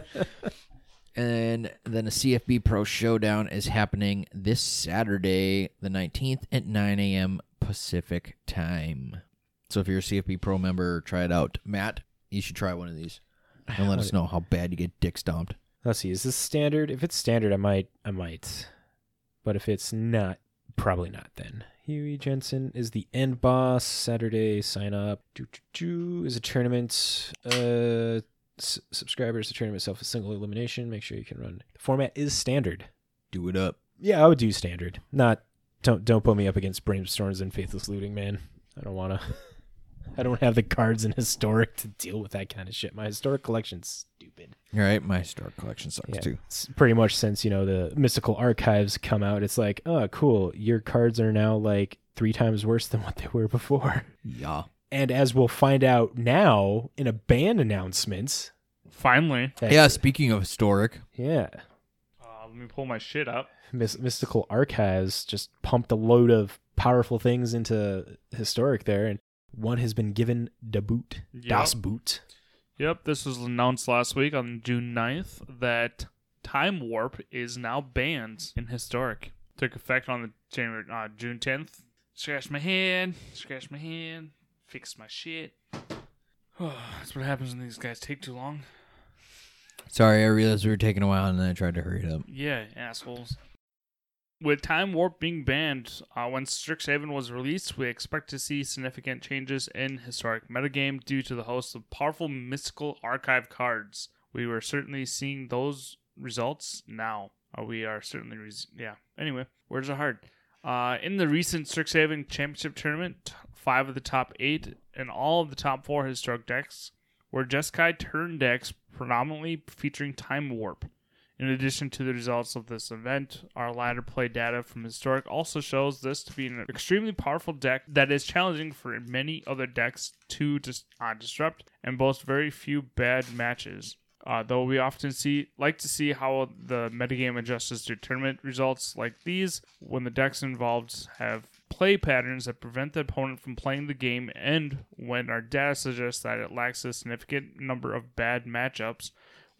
C: and then a CFB Pro Showdown is happening this Saturday, the 19th at 9 a.m. Pacific time. So if you're a CFB Pro member, try it out. Matt, you should try one of these and let us know how bad you get dick stomped.
B: Let's see. Is this standard? If it's standard, I might, I might but if it's not, probably not then. Huey Jensen is the end boss. Saturday sign up. Do, doo, doo, is a tournament. Uh, s- subscribers to tournament itself a single elimination. Make sure you can run. The format is standard.
C: Do it up.
B: Yeah, I would do standard. Not don't don't put me up against brainstorms and faithless looting, man. I don't wanna. I don't have the cards in historic to deal with that kind of shit. My historic collection's stupid.
C: All right, my star collection sucks
B: Yeah,
C: too.
B: it's pretty much since you know the mystical archives come out, it's like, oh, cool. Your cards are now like three times worse than what they were before.
C: Yeah.
B: And as we'll find out now in a band announcements,
A: Finally,
C: Yeah. Speaking of historic,
B: yeah,
A: uh, let me pull my shit up.
B: Mys- mystical archives just pumped a load of powerful things into historic there, and one has been given the boot, das boot.
A: Yep, this was announced last week on June 9th that Time Warp is now banned in Historic. Took effect on the January, uh, June 10th. Scratch my head, scratch my hand, fix my shit. That's what happens when these guys take too long.
C: sorry, I realized we were taking a while, and then I tried to hurry it up.
A: Yeah, assholes. With Time Warp being banned, uh, when Strixhaven was released, we expect to see significant changes in historic metagame due to the host of powerful mystical archive cards. We were certainly seeing those results now. Uh, we are certainly, res- yeah. Anyway, words are hard. Uh, in the recent Strixhaven Championship Tournament, five of the top eight and all of the top four historic decks were Jeskai turn decks predominantly featuring Time Warp. In addition to the results of this event, our ladder play data from Historic also shows this to be an extremely powerful deck that is challenging for many other decks to dis- uh, disrupt and boasts very few bad matches. Uh, though we often see like to see how the metagame adjusts to tournament results like these when the decks involved have play patterns that prevent the opponent from playing the game and when our data suggests that it lacks a significant number of bad matchups,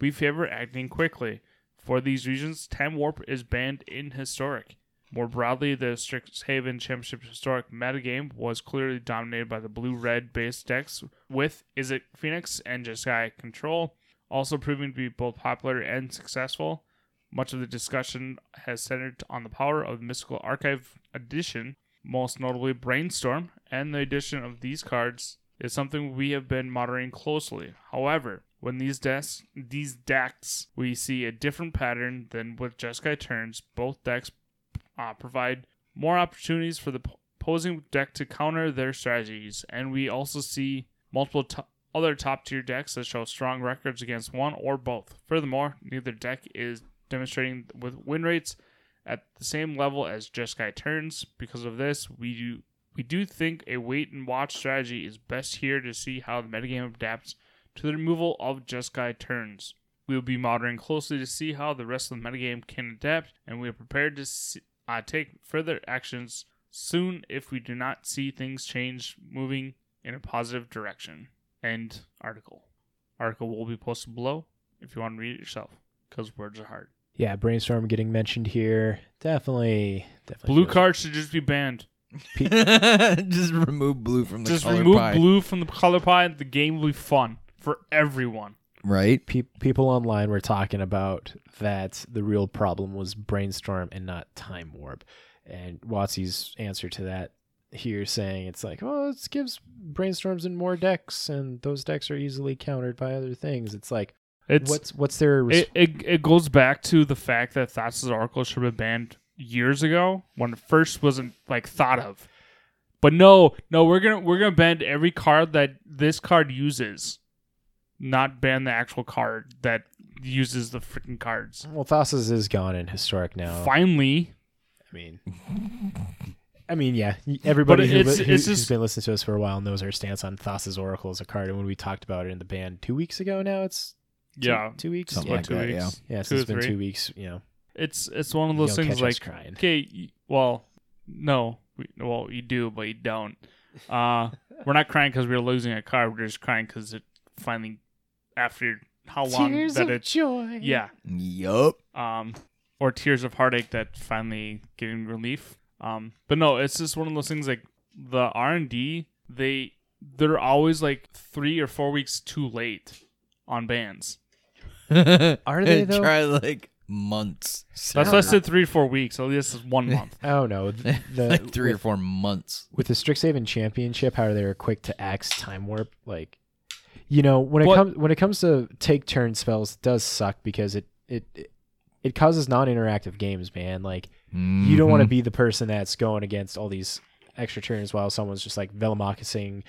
A: we favor acting quickly. For these reasons, Time Warp is banned in Historic. More broadly, the Strixhaven Championship Historic metagame was clearly dominated by the blue-red based decks with Izzet Phoenix and Jeskai Control, also proving to be both popular and successful. Much of the discussion has centered on the power of the Mystical Archive Edition, most notably Brainstorm, and the addition of these cards is something we have been monitoring closely. However, when these decks, these decks, we see a different pattern than with Jeskai turns. Both decks uh, provide more opportunities for the opposing deck to counter their strategies, and we also see multiple to- other top tier decks that show strong records against one or both. Furthermore, neither deck is demonstrating with win rates at the same level as Jeskai turns. Because of this, we do we do think a wait and watch strategy is best here to see how the metagame adapts to the removal of Jeskai turns. We will be monitoring closely to see how the rest of the metagame can adapt, and we are prepared to see, uh, take further actions soon if we do not see things change moving in a positive direction. End article. Article will be posted below if you want to read it yourself, because words are hard.
B: Yeah, brainstorm getting mentioned here. Definitely, definitely.
A: Blue
B: feels-
A: cards should just be banned.
C: Just remove blue from the colour pie.
A: Just
C: color
A: remove
C: pie.
A: blue from the color pie. And the game will be fun for everyone.
C: Right?
B: Pe- people online were talking about that the real problem was brainstorm and not time warp, and Watsy's answer to that here saying it's like, oh, it gives brainstorms in more decks, and those decks are easily countered by other things. It's like,
A: It's
B: what's what's their res-
A: it, it, it goes back to the fact that Thassa's Oracle should have been banned years ago when it first wasn't like thought of. But no, no, we're gonna we're gonna ban every card that this card uses, not ban the actual card that uses the freaking cards.
B: well, Thassa's is gone in historic now.
A: Finally,
B: I mean, I mean, yeah. Everybody who,
A: it's-
B: who,
A: it's
B: who's
A: just-
B: been listening to us for a while knows our stance on Thassa's Oracle as a card. And when we talked about it in the band two weeks ago, now it's two,
A: yeah,
B: two weeks.
C: Something
B: yeah,
C: like
A: two
C: that,
A: weeks.
B: yeah.
A: Two
B: So it's
A: or
B: been
A: three.
B: two weeks. You know,
A: It's it's one of those things like
B: crying.
A: okay, well, no, we, well you do, but you don't. Uh, we're not crying because we're losing a card. We're just crying because it finally, after how long
B: Tears
A: that
B: of
A: it,
B: joy.
A: yeah,
C: Yup.
A: um, or tears of heartache that finally getting relief. Um, but no, it's just one of those things like the R and D. They they're always like three or four weeks too late on bands.
B: Are they, though?
C: Try like months.
A: That's why I said three or four weeks. So this is one month.
B: Oh don't. The, the-
C: like three or four months.
B: with the Strixhaven Championship, how are they were quick to axe time warp, like you know, when it
A: What-
B: comes when it comes to take turn spells, it does suck because it it it, it causes non-interactive games, man. Like you don't want to
C: Mhm.
B: be the person that's going against all these extra turns while someone's just like Velomachusing,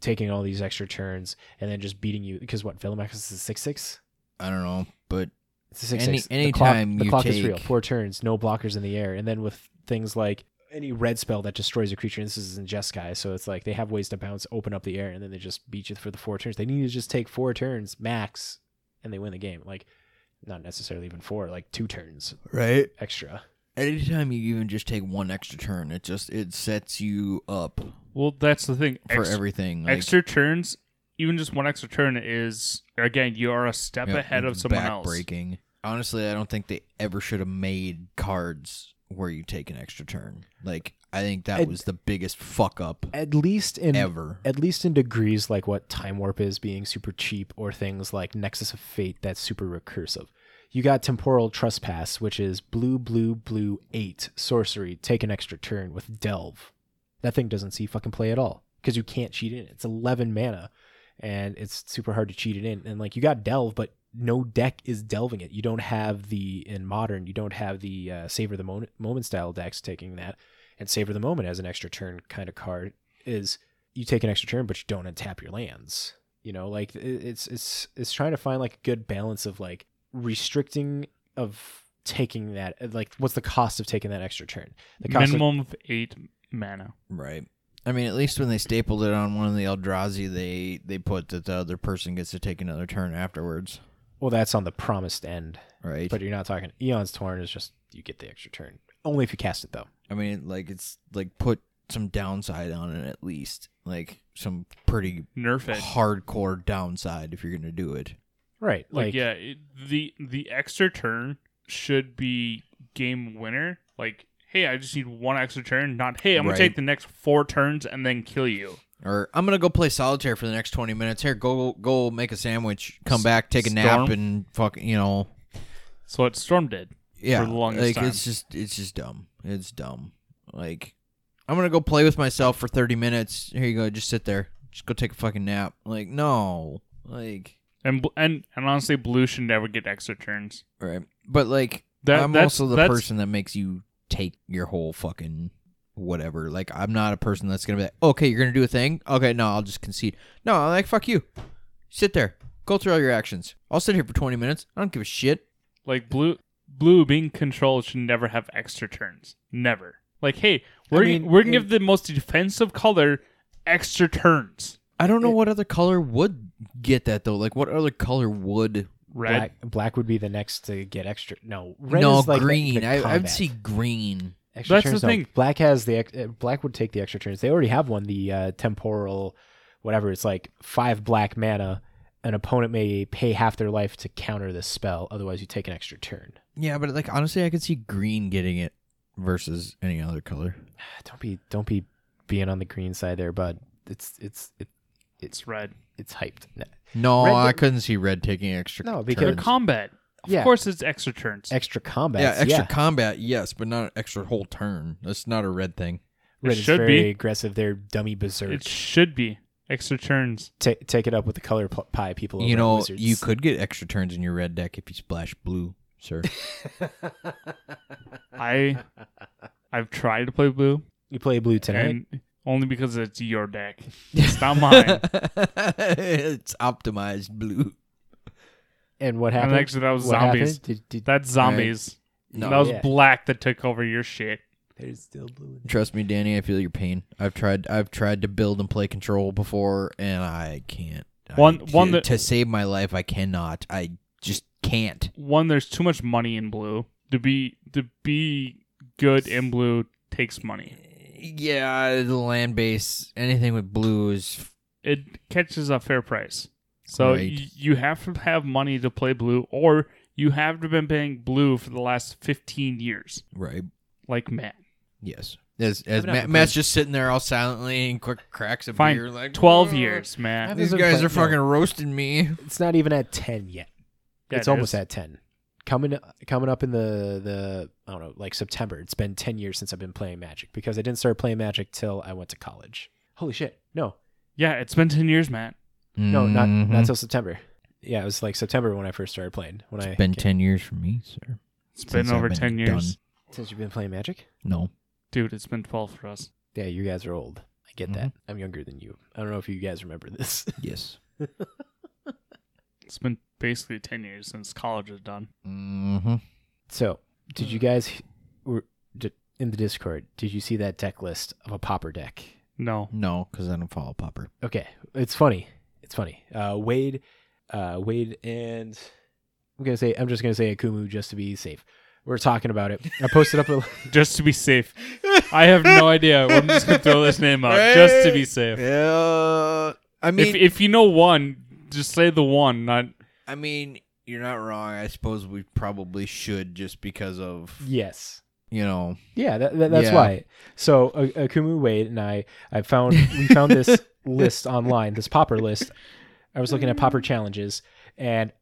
B: taking all these extra turns and then just beating you because what Velomachus is six six.
C: I don't know, but
B: It's a six
C: Any-
B: six.
C: anytime
B: the clock, the clock is real. Four turns, no blockers in the air, and then with things like any red spell that destroys a creature. And this is in Jeskai, so it's like they have ways to bounce, open up the air, and then they just beat you for the four turns. They need to just take four turns max, and they win the game. Like not necessarily even four, like two turns
C: right.
B: extra.
C: Anytime you even just take one extra turn, it just it sets you up
A: Well, that's the thing.
C: for
A: Extra,
C: everything. Like,
A: extra turns, even just one extra turn is again you are a step
C: yeah,
A: ahead of someone else.
C: Breaking. Honestly, I don't think they ever should have made cards where you take an extra turn. Like I think that
B: Ed-
C: was the biggest fuck up
B: At least in
C: ever.
B: at least in degrees like what time warp is being super cheap or things like nexus of fate that's super recursive you got temporal trespass which is blue blue blue 8 sorcery take an extra turn with delve that thing doesn't see fucking play at all because you can't cheat in it. it's 11 mana and it's super hard to cheat it in and like you got delve but no deck is delving it you don't have the in modern you don't have the uh, savor the moment, moment style decks taking that and savor the moment as an extra turn kind of card is you take an extra turn but you don't untap your lands you know like it's it's it's trying to find like a good balance of like restricting of taking that like what's the cost of taking that extra turn the cost of,
A: Minimum of eight mana.
C: Right. I mean, at least when they stapled it on one of the Eldrazi, they they put that the other person gets to take another turn afterwards.
B: Well that's on the promised end
C: Right.
B: but you're not talking Aeons Torn is just you get the extra turn only if you cast it though
C: I mean, like it's like put some downside on it at least, like some pretty
A: Nerf it.
C: hardcore downside if you're gonna do it.
B: right
A: Like,
B: like,
A: yeah, it, the the extra turn should be game winner. Like, hey, I just need one extra turn. Not hey, I'm gonna
C: Right.
A: take the next four turns and then kill you.
C: Or I'm gonna go play solitaire for the next 20 minutes. Here, go go make a sandwich, come back, take a
A: Storm?
C: nap, and fuck, you know,
A: So what Storm did.
C: yeah.
A: For the longest
C: like
A: time.
C: it's just it's just dumb. It's dumb. Like I'm gonna go play with myself for 30 minutes. Here you go, just sit there, just go take a fucking nap. Like no, like
A: And and and honestly, blue should never get extra turns.
C: right. But like
A: That
C: I'm
A: that's,
C: also the
A: that's,
C: person that makes you take your whole fucking whatever. Like I'm not a person that's gonna be like, okay, you're gonna do a thing. Okay, no, I'll just concede. No, I'm like fuck you. Sit there, go through all your actions. I'll sit here for 20 minutes. I don't give a shit.
A: like blue. Blue being controlled should never have extra turns. Never. Like, hey, we're
B: mean,
A: we're gonna
B: in-
A: give the most defensive color extra turns.
C: I don't know
B: It-
C: what other color would get that though. Like what other color would?
A: Red.
B: black black would be the next to get extra no red
C: no,
B: is like
C: green.
B: the
C: I, I'd see green.
B: Extra
A: That's the
B: no.
A: thing.
B: Black has the ex- uh, black would take the extra turns. They already have one. The uh, temporal, whatever. It's like five black mana. An opponent may pay half their life to counter this spell. Otherwise, you take an extra turn.
C: Yeah, but like honestly, I could see green getting it versus any other color.
B: Don't be don't be being on the green side there, bud. It's it's it,
A: It's red.
B: it's hyped. No,
C: No,
B: Red
C: I couldn't see red taking extra.
B: No, because-
C: turns.
A: combat. Of
B: Yeah.
A: course, it's extra turns.
B: Extra combat.
C: yeah, extra combat, yes, but not an extra whole turn. That's not a red thing.
B: Red is
A: should
B: very
A: be.
B: aggressive. They're dummy berserk.
A: It should be extra turns.
B: Ta take it up with the color pie people.
C: you know,
B: Wizards.
C: you could get extra turns in your red deck if you splash blue, sir.
A: I I've tried to play blue,
B: you play blue tonight.
A: only because it's your deck. It's not mine.
C: it's optimized blue.
B: And what
A: and
B: happened?
A: actually, that was
B: What
A: zombies.
B: happened? Did, did,
A: That's zombies.
C: No.
A: that was
B: Yeah.
A: black that took over your shit.
B: there's still blue.
C: Trust me, Danny. I feel your pain. I've tried. I've tried to build and play control before, and I can't.
A: One-
C: I,
A: one
C: to,
A: that-
C: to save my life, I cannot. I just can't.
A: One, there's too much money in blue. To be to be good in blue takes money.
C: Yeah, the land base, anything with blue is
A: It catches a fair price. So
C: Right.
A: y- you have to have money to play blue, or you have to have been playing blue for the last 15 years,
C: right.
A: like Matt.
C: Yes. As as Matt, Matt's just sitting there all silently and quick cracks a
A: Fine.
C: beer, like
A: 12
C: "Oh,
A: years, Matt.
B: I've
C: These
B: been
C: guys
B: playing-
C: are fucking
B: no.
C: roasting me.
B: It's not even at ten yet.
A: Yeah,
B: it's
A: it
B: almost
A: is.
B: at ten. coming coming up in the the I don't know like September. It's been ten years since I've been playing Magic because I didn't start playing Magic till I went to college. Holy shit! No,
A: Yeah, it's been ten years, Matt.
B: No, not
C: Mhm.
B: not till September. Yeah, it was like September when I first started playing. When I
C: It's been ten years for me, sir.
A: It's
C: Since
A: been
C: I've
A: over
C: been
A: ten years,
C: done.
B: since you've been playing Magic.
C: No,
A: dude. It's been twelve for us.
B: Yeah, you guys are old. I get that. I'm younger than you. I don't know if you guys remember this.
C: yes.
A: It's been basically ten years since college is done.
C: Mm-hmm.
B: So, did you guys were did, in the Discord? Did you see that deck list of a Pauper deck?
A: No,
C: No, because I don't follow Pauper.
B: Okay, it's funny. It's funny. Uh, Wade, uh, Wade, and I'm gonna say I'm just gonna say Akumu just to be safe. We're talking about it. I posted up a
A: just to be safe. I have no idea. I'm just gonna throw this name out just to be safe.
C: Yeah. I mean,
A: If if you know one, just say the one. Not
C: I mean, you're not wrong. I suppose we probably should just because of
B: yes.
C: you know.
B: Yeah, that, that, that's
C: Yeah.
B: why. So uh, Akumu Wade and I, I found we found this list online, this Pauper list. I was looking at Pauper challenges, and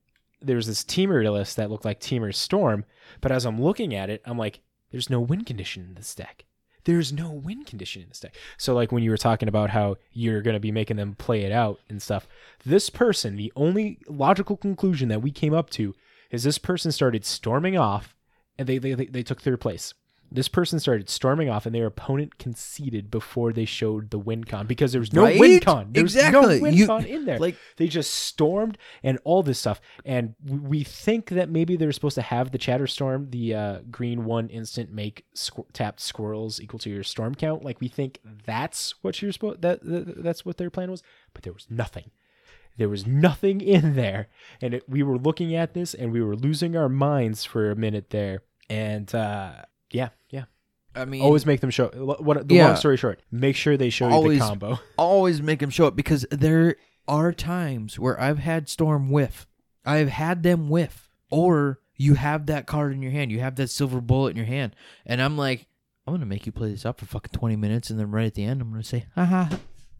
B: there was this Temur list that looked like Temur Storm. But as I'm looking at it, I'm like, there's no win condition in this deck. There's no win condition in this deck. So like when you were talking about how you're going to be making them play it out and stuff, this person, the only logical conclusion that we came up to is this person started storming off, and they they they, they took third place. This person started storming off, and their opponent conceded before they showed the win con because there was no
C: Right?
B: win con. There was
C: Exactly.
B: no win
C: You-
B: con in there.
C: Like
B: They just stormed and all this stuff. And we think that maybe they're supposed to have the Chatterstorm, the uh, green one instant make squ- tapped squirrels equal to your storm count. Like we think that's what you're supposed that, that that's what their plan was. But there was nothing. There was nothing in there, and it, we were looking at this and we were losing our minds for a minute there. And uh, yeah, yeah,
C: I mean,
B: always make them show. What the
C: Yeah.
B: long story short, make sure they show
C: Always-
B: you the combo.
C: always make them show up because there are times where I've had Storm whiff. I've had them whiff. Or you have that card in your hand. You have that silver bullet in your hand. And I'm like, I'm going to make you play this up for fucking 20 minutes. And then right at the end, I'm going to say, ha,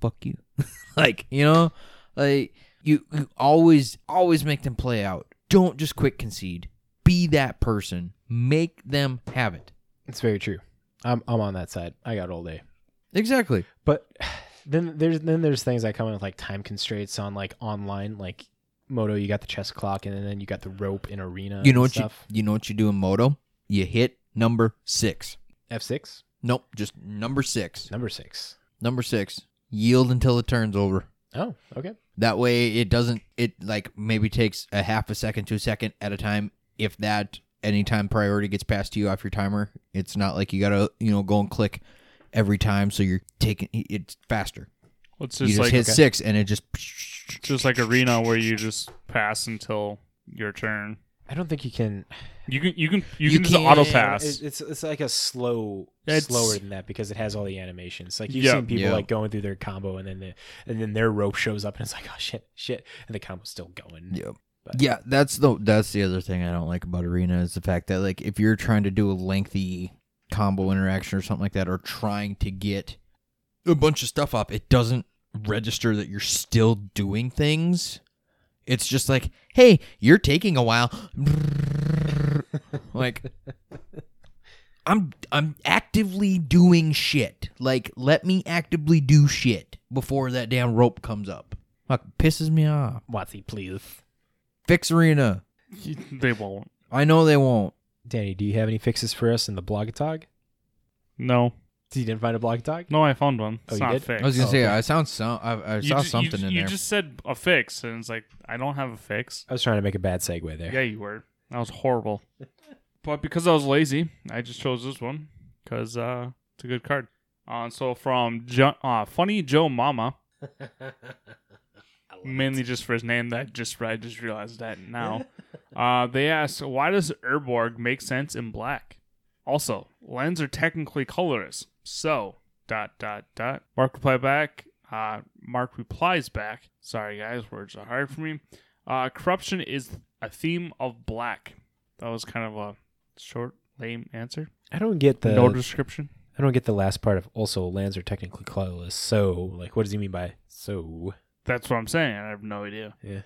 C: fuck you. like, you know, like you, you always, always make them play out. Don't just quick concede. Be that person. Make them have it.
B: It's very true. I'm I'm on that side. I got all day.
C: Exactly.
B: But then there's then there's things that come in with like time constraints on like online like Moto. You got the chess clock and then you got the rope in arena.
C: You know what you,
B: stuff.
C: you know what you do in Moto? You hit number six.
B: F six
C: Nope, just number six.
B: number six.
C: Number six. Yield until it turn's over.
B: Oh, okay.
C: That way it doesn't it like maybe takes a half a second to a second at a time. If that anytime priority gets passed to you off your timer, it's not like you gotta, you know, go and click every time so you're taking it's faster.
A: Well, it's
C: you
A: just
C: just
A: like
C: hit six and it just
A: just like arena where you just pass until your turn.
B: I don't think you can.
A: You can you can you,
C: You
A: can just auto pass.
B: It's it's like a slow,
A: It's-
B: slower than that because it has all the animations. Like you've
A: Yeah.
B: seen people
C: Yeah.
B: like going through their combo and then the, and then their rope shows up and it's like oh shit shit and the combo's still going.
C: Yep.
B: But-
C: Yeah, that's the that's the other thing I don't like about arena is the fact that like if you're trying to do a lengthy combo interaction or something like that, or trying to get a bunch of stuff up, it doesn't register that you're still doing things. It's just like, hey, you're taking a while. like I'm I'm actively doing shit. Like let me actively do shit before that damn rope comes up. Fuck pisses me off.
B: Watsy, please.
C: Fix arena.
A: they won't.
C: I know they won't.
B: Danny, do you have any fixes for us in the Blogatog?
A: No,
B: You didn't find a Blogatog?
A: no, I found one.
B: Oh,
A: It's
B: you
A: not
B: did?
A: fixed.
C: I was gonna
B: Oh,
C: say
B: okay.
C: I sound so I, I saw
A: ju-
C: something
A: ju-
C: in
A: you
C: there.
A: just said a fix, and it's like I don't have a fix.
B: I was trying to make a bad segue there.
A: Yeah, you were. That was horrible. but because I was lazy, I just chose this one because uh, it's a good card. Uh, so from jo- uh, Funny Joe Mama, mainly just for his name. That just I just realized that now. uh, they ask, why does Urborg make sense in black? Also, lands are technically colorless. So dot dot dot. Mark reply back. Uh, Mark replies back. Sorry guys, words are hard for me. Uh, corruption is a theme of black. That was kind of a short, lame answer.
B: I don't get the
A: no description.
B: I don't get the last part of also lands are technically colorless. So, like, what does he mean by so?
A: That's what I'm saying. I have no idea.
B: Yeah.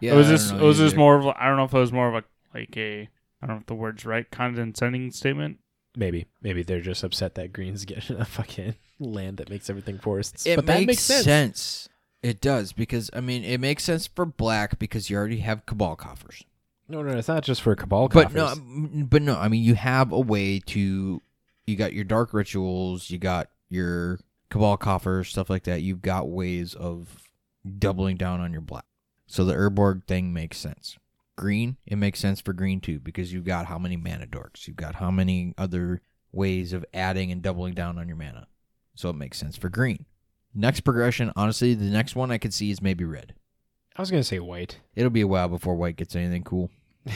C: yeah,
A: it was
C: I don't
A: just was just
C: either.
A: more of a, I don't know if it was more of a like a I don't know if the word's right, condescending statement.
B: Maybe, maybe they're just upset that Green's getting a fucking land that makes everything forests.
C: It
B: but
C: makes,
B: that makes sense.
C: sense. It does because I mean it makes sense for black because you already have cabal coffers.
B: No, no, it's not just for cabal coffers.
C: But
B: coffers.
C: no, but no. I mean you have a way to. You got your dark rituals. You got your cabal coffers, stuff like that. You've got ways of doubling down on your black. So the Urborg thing makes sense. Green, it makes sense for green too because you've got how many mana dorks. You've got how many other ways of adding and doubling down on your mana. So it makes sense for green. Next progression, honestly, the next one I could see is maybe red.
B: I was gonna say white.
C: It'll be a while before white gets anything cool.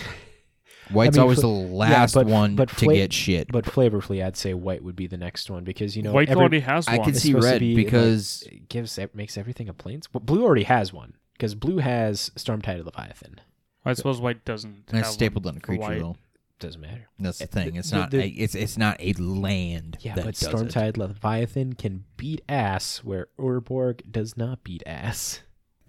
C: White's
B: mean,
C: always
B: fl-
C: the last
B: but-
C: one
B: but
C: to
B: fla-
C: get shit.
B: But flavorfully, I'd say white would be the next one because you know
A: White
B: every-
A: already has
C: I
A: one.
C: could
B: It's
C: see red
B: be, like,
C: because
B: it gives it makes everything a plains. Well, blue already has one because blue has Stormtide Leviathan.
A: I suppose white doesn't.
C: it's
A: have
C: stapled on a creature
A: white.
C: though.
B: Doesn't matter.
C: That's the thing. It's
B: the-
C: not.
B: the-
C: a, it's it's not a land.
B: Yeah,
C: that
B: but
C: does it.
B: Stormtide Leviathan can beat ass where Urborg does not beat ass.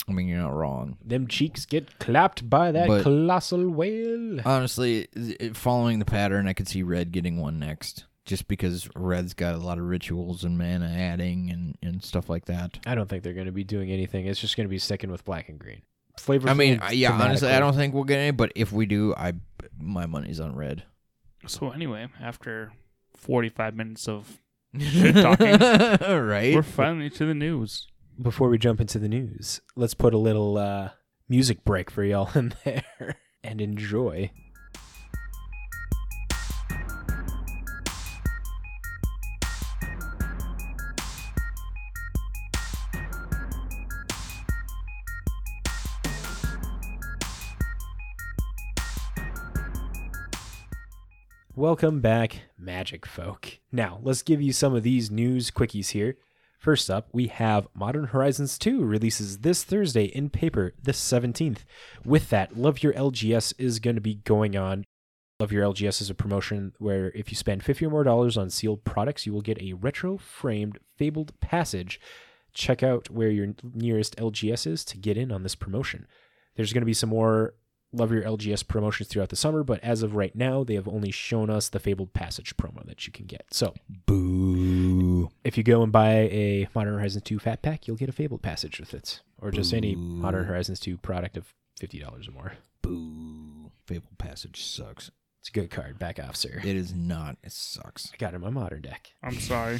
C: I mean, you're not wrong.
B: Them cheeks get clapped by that
C: But-
B: colossal whale.
C: Honestly, it- following the pattern, I could see red getting one next, just because red's got a lot of rituals and mana adding and and stuff like that.
B: I don't think they're going to be doing anything. It's just going to be sticking with black and green. Flavor.
C: I mean, I- yeah, honestly, I don't think we'll get any. But if we do, I my money's on red.
A: So anyway, after 45 minutes of Shit talking.
C: right?
A: we're finally to the news.
B: Before we jump into the news, let's put a little uh, music break for y'all in there and enjoy. Welcome back, Magic Folk. Now, let's give you some of these news quickies here. First up, we have Modern Horizons 2 releases this Thursday in paper, the 17th. With that, Love Your LGS is going to be going on. Love Your LGS is a promotion where if you spend 50 or more dollars on sealed products, you will get a retro framed fabled passage. Check out where your nearest LGS is to get in on this promotion. There's going to be some more Love Your LGS promotions throughout the summer, but as of right now, they have only shown us the Fabled Passage promo that you can get. So
C: Boo.
B: If you go and buy a Modern Horizons 2 Fat Pack, you'll get a Fabled Passage with it, or just any Modern Horizons 2 product of $50 or more.
C: Boo. Fable Passage sucks.
B: It's a good card. Back off, sir.
C: It is not. It sucks.
B: I got it in my Modern deck.
A: I'm sorry.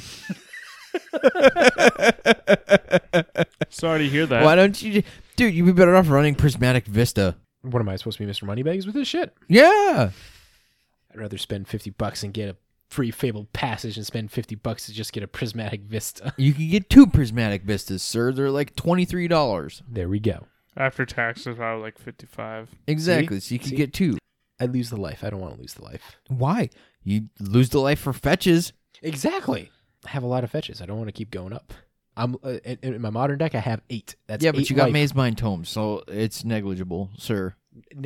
A: sorry to hear that.
C: Why don't you, dude? You'd be better off running Prismatic Vista.
B: What am I supposed to be, Mr. Moneybags, with this shit?
C: Yeah.
B: I'd rather spend 50 bucks and get a free Fabled Passage and spend 50 bucks to just get a Prismatic Vista.
C: You can get two Prismatic Vistas, sir. They're like twenty three dollars.
B: There we go.
A: After taxes, I was like 55.
C: Exactly. So you can
B: See?
C: get two.
B: I lose the life. I don't want to lose the life.
C: Why? You lose the life for fetches.
B: Exactly. I have a lot of fetches. I don't want to keep going up. I'm uh, in, in my modern deck. I have eight. That's
C: yeah, but
B: eight
C: you got
B: life.
C: Maze Mind Tomes, so it's negligible, sir.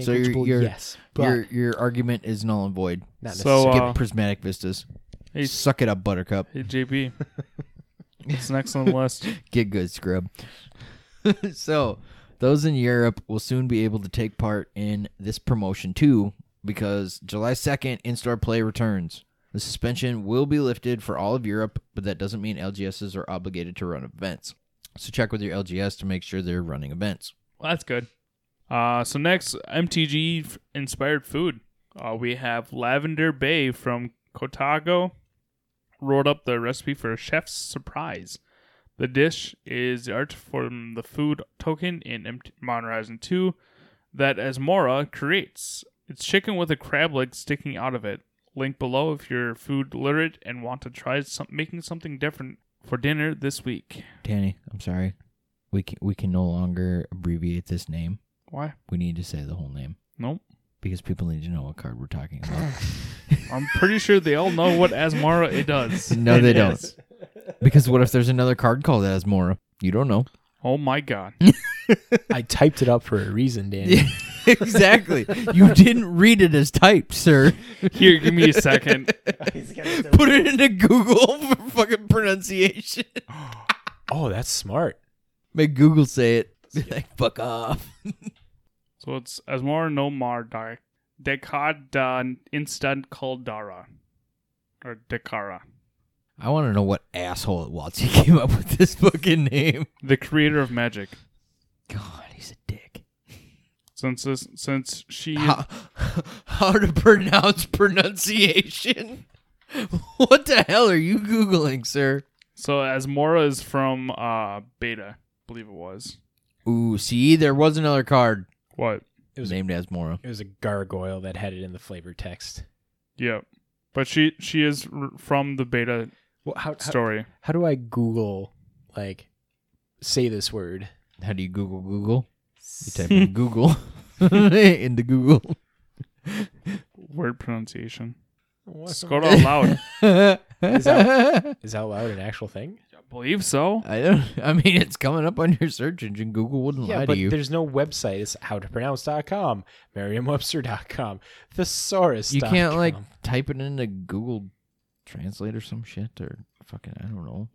C: So you're-
B: Negligible,
C: you're-
B: yes, but
C: Your your argument is null and void.
B: not
A: So,
B: necessarily.
C: Skip
A: uh,
C: Prismatic Vistas.
A: Hey,
C: Suck it up, Buttercup.
A: hey JB. What's next on the list?
C: Get good, scrub. so, those in Europe will soon be able to take part in this promotion too, because July 2nd, in store play returns. The suspension will be lifted for all of Europe, but that doesn't mean LGSs are obligated to run events. So, check with your LGS to make sure they're running events.
A: Well, that's good. Uh, so next, MTG inspired food. Uh, we have Lavender Bay from Kotaku wrote up the recipe for a chef's surprise. The dish is the art from the food token in MT- Modern Horizon 2 that Asmora creates. It's chicken with a crab leg sticking out of it. Link below if you're food literate and want to try some- making something different for dinner this week.
C: Danny, I'm sorry. We can, we can no longer abbreviate this name.
A: Why?
C: We need to say the whole name
A: Nope.
C: because people need to know what card we're talking about.
A: I'm pretty sure they all know what Asmara it does.
C: No, they
A: It
C: don't. because what if there's another card called Asmora? You don't know.
A: Oh my god.
B: I typed it up for a reason, Danny.
C: exactly. You didn't read it as typed, sir.
A: Here, give me a second.
C: Put it into Google for fucking pronunciation.
B: oh, that's smart.
C: Make Google say it. Be like, fuck off.
A: So it's Asmara no Mar Dark Dekad Instant Caldara. Or Dekara.
C: I want to know what asshole at Watsy came up with this fucking name.
A: The creator of magic.
C: God, he's a dick.
A: Since this, since she
C: How, how to pronounce pronunciation? What the hell are you googling, sir?
A: so Asmora is from uh Beta, I believe it was.
C: Ooh, see, there was another card
A: What?
B: It was a,
C: named Asmora.
B: it was a gargoyle that had it in the flavor text.
A: Yep. But she she is r- from the Beta
B: Well, how, how
A: story.
B: how do I Google like say this word?
C: How do you Google Google? You type in Google into Google.
A: Word pronunciation.
B: What's
A: Just go out loud.
B: Is that- Is out loud an actual thing?
A: I believe so.
C: I don't. I mean, it's coming up on your search engine. Google wouldn't
B: Yeah,
C: lie
B: but
C: to you.
B: there's no website. It's howtopronounce.com, merriam-webster.com, thesaurus.
C: You can't like type it into Google Translate or some shit or fucking I don't know.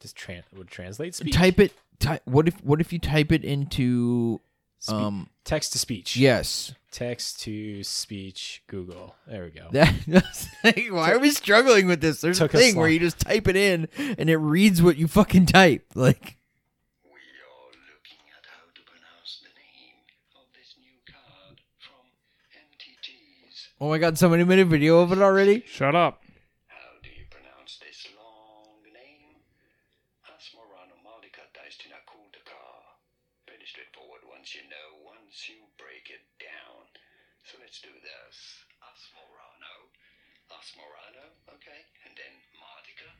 B: just tran would translate speech.
C: Type it. Type. What if? What if you type it into?
B: Spe-
C: Um.
B: text to speech.
C: Yes.
B: Text to speech. Google. There we go.
C: Like, why are we struggling with this? There's a
B: Took us
C: thing where
B: long.
C: you just type it in and it reads what you fucking type. Like,
E: We are looking at how to pronounce the name of this new card from MTG's.
C: oh my god, somebody made a video of it already.
A: Shut up.
E: How do you pronounce this long name? Asmorano Malika Daistina Kuldakar. Pretty straightforward once you know, once you break it down. So let's do this. Asmorano. Asmorano, okay. And then Mardika.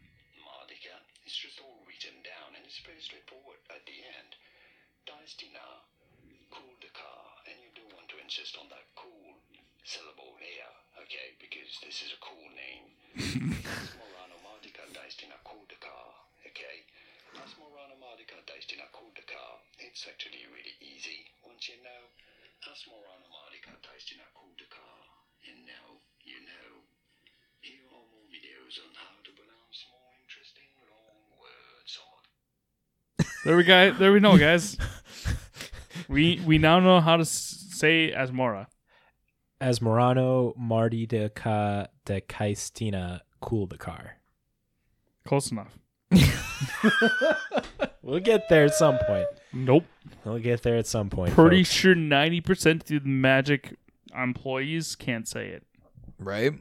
E: Mardika. It's just all written down straightforward at the end. Daistina Kuldakar. And you do want to insist on that cool syllable here, okay? Because this is a cool name. Asmorano Mardika Daistina Kuldakar, okay? Asmorano Mardika Daistina Kuldakar. It's actually really easy once you know. Asmorano Mardika Daistina Kuldakar. And now you know. Here are more videos on how to pronounce more interesting long words or
A: There we go. There we know, guys. we we now know how to s- say Asmora.
B: As Morano, Marty de Ca de Caistina car.
A: Close enough.
B: We'll get there at some point.
A: Nope.
B: We'll get there at some point.
A: Pretty
B: folks.
A: sure ninety percent of the Magic employees can't say it.
C: Right.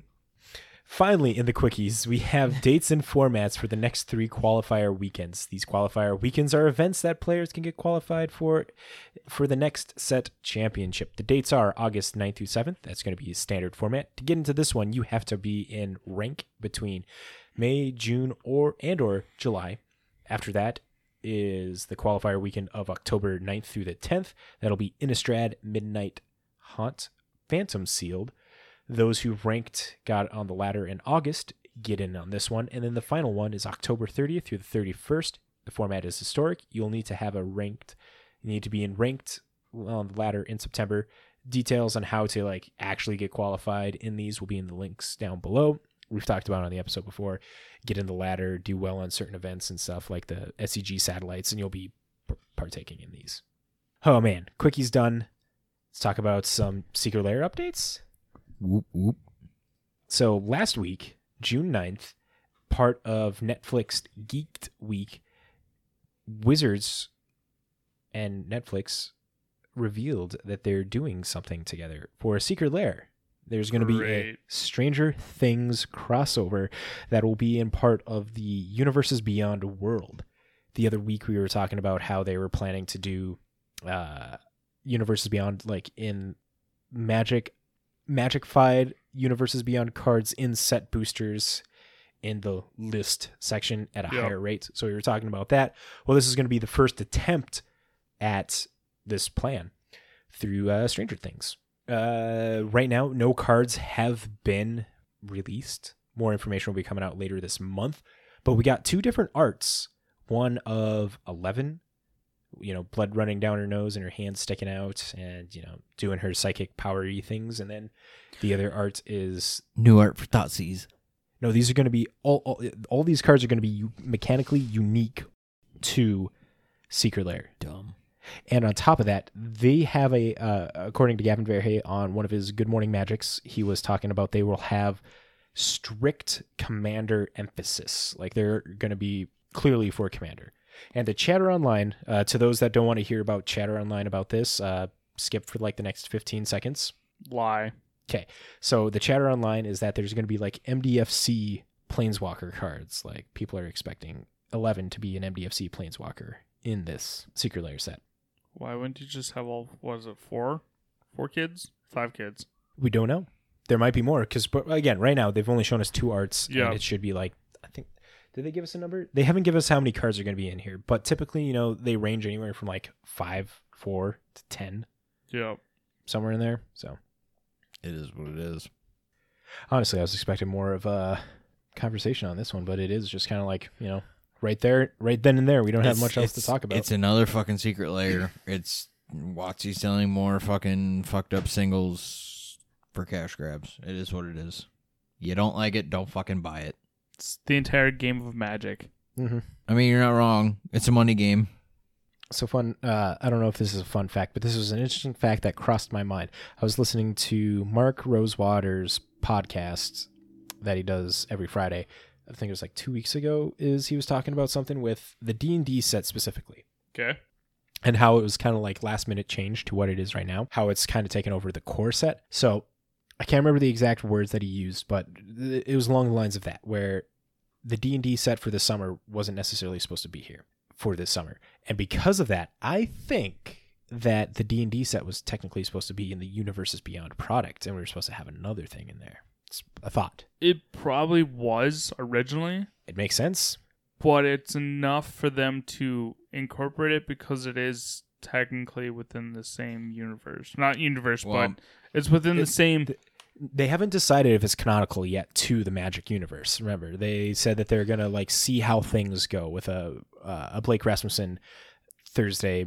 B: Finally, in the quickies, we have dates and formats for the next three qualifier weekends. These qualifier weekends are events that players can get qualified for for the next set championship. The dates are August 9th through 7th. That's going to be a standard format. To get into this one, you have to be in rank between May, June, or and or July. After that is the qualifier weekend of October 9th through the 10th. That'll be Innistrad Midnight Hunt Phantom Sealed. Those who ranked got on the ladder in August get in on this one. And then the final one is October 30th through the 31st. The format is historic. You'll need to have a ranked, you need to be in ranked on the ladder in September. Details on how to like actually get qualified in these will be in the links down below. We've talked about on the episode before. Get in the ladder, do well on certain events and stuff like the SCG satellites, and you'll be partaking in these. Oh man, quickies done. Let's talk about some Secret Lair updates.
C: Whoop whoop.
B: So last week, June 9th, part of Netflix Geeked Week, Wizards and Netflix revealed that they're doing something together for a secret lair. There's going to be a Stranger Things crossover that will be in part of the Universes Beyond world. The other week we were talking about how they were planning to do uh Universes Beyond like in Magic Magic-fied Universes Beyond cards in set boosters in the list section at a
A: Yeah.
B: higher rate. So we were talking about that. Well, this is going to be the first attempt at this plan through uh, Stranger Things. Uh, right now, no cards have been released. More information will be coming out later this month. But we got two different arts. One of Eleven, you know, blood running down her nose and her hands sticking out, and you know, doing her psychic powery things. And then the other art is
C: New art for Thoughtseize.
B: no, these are going to be all, all. All these cards are going to be u- mechanically unique to Secret Lair.
C: Dumb.
B: And on top of that, they have a, uh, according to Gavin Verhey on one of his Good Morning Magics, he was talking about they will have strict commander emphasis. Like they're going to be clearly for commander. And the chatter online, uh, to those that don't want to hear about chatter online about this, uh, skip for like the next 15 seconds.
A: Lie.
B: Okay. So the chatter online is that there's going to be like MDFC planeswalker cards. Like people are expecting 11 to be an MDFC planeswalker in this secret lair set.
A: Why wouldn't you just have all? Was it four? Four kids? Five kids?
B: We don't know. There might be more because, again, right now they've only shown us two arts.
A: Yeah.
B: And it should be like, I think, did they give us a number? They haven't given us how many cards are going to be in here, but typically, you know, they range anywhere from like five, four to 10,
A: Yeah.
B: somewhere in there. So
C: It is what it is.
B: honestly, I was expecting more of a conversation on this one, but it is just kind of like, you know, right there, right then and there. We don't have
C: It's-
B: much else to talk about.
C: It's another fucking secret lair. It's Watsy selling more fucking fucked up singles for cash grabs. It is what it is. You don't like it, don't fucking buy it.
A: It's the entire game of magic.
B: hmm
C: I mean, you're not wrong. It's a money game.
B: So fun. Uh, I don't know if this is a fun fact, but this was an interesting fact that crossed my mind. I was listening to Mark Rosewater's podcast that he does every Friday. I think it was like two weeks ago. Is he was talking about something with the D and D set specifically,
A: Okay.
B: and how it was kind of like last minute change to what it is right now. How it's kind of taken over the core set. So I can't remember the exact words that he used, but it was along the lines of that, where the D and D set for the summer wasn't necessarily supposed to be here for this summer, and because of that, I think that the D and D set was technically supposed to be in the Universes Beyond product, and we were supposed to have another thing in there. It's a thought.
A: It probably was originally,
B: It makes sense.
A: but it's enough for them to incorporate it because it is technically within the same universe. Not universe,
C: Well,
A: but it's within the
B: it's-
A: same.
B: They haven't decided if it's canonical yet to the Magic universe. Remember, they said that they're gonna like see how things go with a uh, a Blake Rasmussen Thursday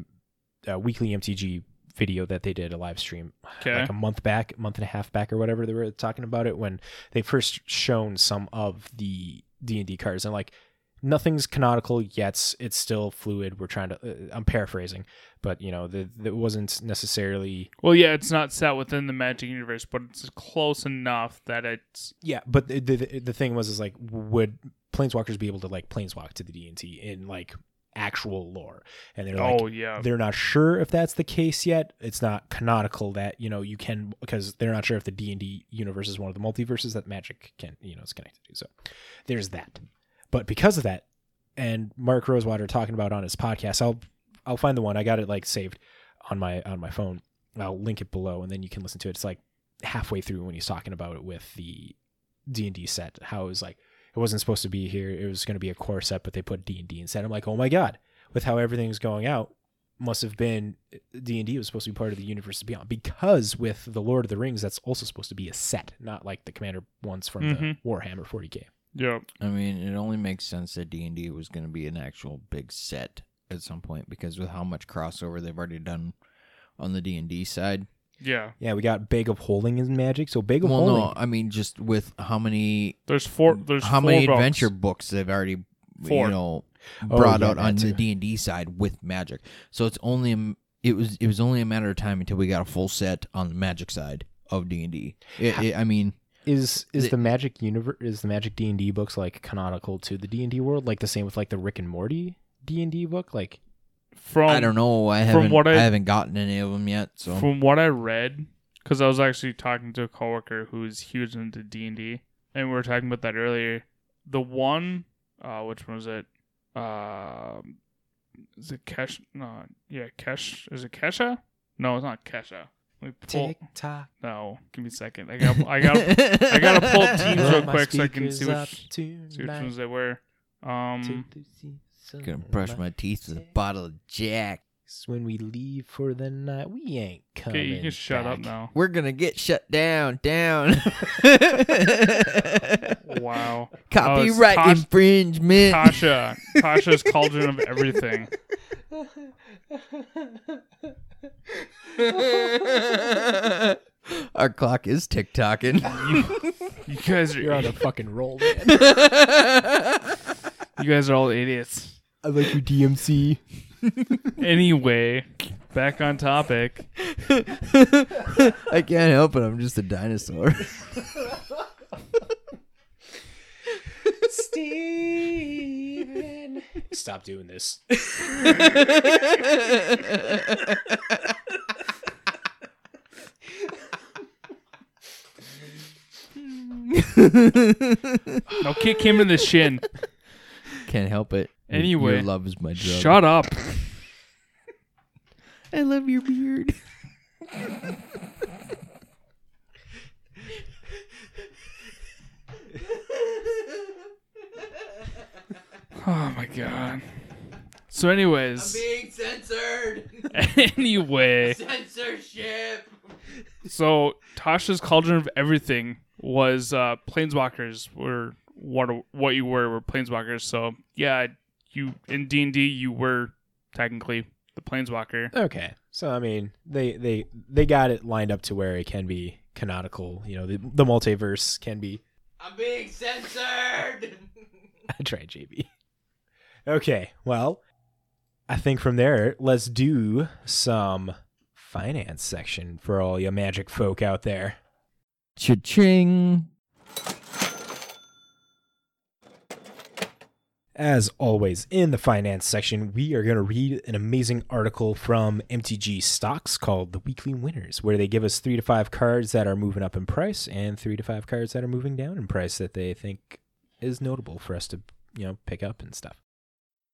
B: uh, weekly MTG video that they did a live stream
A: Okay.
B: like a month back, month and a half back or whatever they were talking about it when they first shown some of the D and D cards and like nothing's canonical yet. It's still fluid. We're trying to. Uh, I'm paraphrasing, but you know, the, it wasn't necessarily.
A: Well, yeah, it's not set within the magic universe, but it's close enough that it's.
B: Yeah, but the the, the thing was is like, would planeswalkers be able to like planeswalk to the D and T in like actual lore? And they're like,
A: oh yeah.
B: they're not sure if that's the case yet. It's not canonical that you know you can because they're not sure if the D and D universe is one of the multiverses that Magic can you know is connected to. So there's that. But because of that, and Mark Rosewater talking about on his podcast, I'll I'll find the one I got it like saved on my on my phone. I'll link it below, and then you can listen to it. It's like halfway through when he's talking about it with the D and D set. How it was like it wasn't supposed to be here. It was going to be a core set, but they put D and D instead. I'm like, oh my god, with how everything's going out, must have been D and D was supposed to be part of the universe beyond because with the Lord of the Rings, that's also supposed to be a set, not like the Commander ones from
A: Mhm.
B: the Warhammer 40k.
A: Yeah.
C: I mean, it only makes sense that D and D was going to be an actual big set at some point because with how much crossover they've already done on the D and D side.
A: Yeah.
B: Yeah, we got Bag of Holding in Magic, so Bag of
C: Well,
B: Holding.
C: no, I mean just with how many
A: There's four. There's
C: how
A: four
C: many
A: books.
C: adventure books they've already
A: Four.
C: you know
B: Oh,
C: brought
B: yeah,
C: out
B: that
C: on the. D and D side with Magic. So it's only a m- it was it was only a matter of time until we got a full set on the Magic side of D and D. I mean,
B: Is is
C: The-
B: the Magic universe is the Magic D and D books like canonical to the D and D world, like the same with like the Rick and Morty D and D book? Like,
A: From
C: I don't know. I haven't
A: what
C: I,
A: I-
C: haven't gotten any of them yet. So
A: From what I read, because I was actually talking to a coworker who's huge into D and D, and we were talking about that earlier. The one, uh, which one was it? Um, is it Kesh? No, yeah, Kesh. Is it Kesha? No, it's not Kesha. Let pull.
B: tick tock.
A: No, give me a second. I got, I got, I gotta pull up teams real quick so I can see which, see which ones they were. Um,
C: gonna brush my teeth with a bottle of Jack.
B: When we leave for the night, we ain't coming.
A: okay, you can shut up
B: back.
A: now.
C: We're gonna get shut down. Down.
A: Wow.
C: Copyright
A: Tosh-
C: infringement.
A: Tasha, Tasha's cauldron of everything.
C: Our clock is tick tocking.
A: You guys
B: You're on a fucking roll, man.
A: you guys are all idiots.
B: I like your DMC.
A: Anyway, back on topic.
C: I can't help it. I'm just a dinosaur.
B: Steven. Stop doing this.
A: No, kick him in the shin.
C: can't help it. Your-
A: Anyway,
C: your love is my drug.
A: Shut up.
C: I love your beard.
A: Oh my god. So, anyways, I'm
C: being censored.
A: anyway,
C: Censorship.
A: so Tasha's Cauldron of Everything was uh planeswalkers were what what you were were planeswalkers. So yeah, you in D and D you were technically the planeswalker.
B: Okay, so I mean, they they they got it lined up to where it can be canonical. You know, the, the multiverse can be.
C: I'm being censored.
B: I tried, JB. Okay, well, I think from there, let's do some finance section for all you magic folk out there.
C: Cha-ching.
B: As always, in the finance section, we are going to read an amazing article from MTG Stocks called The Weekly Winners, where they give us three to five cards that are moving up in price and three to five cards that are moving down in price that they think is notable for us to, you know, pick up and stuff.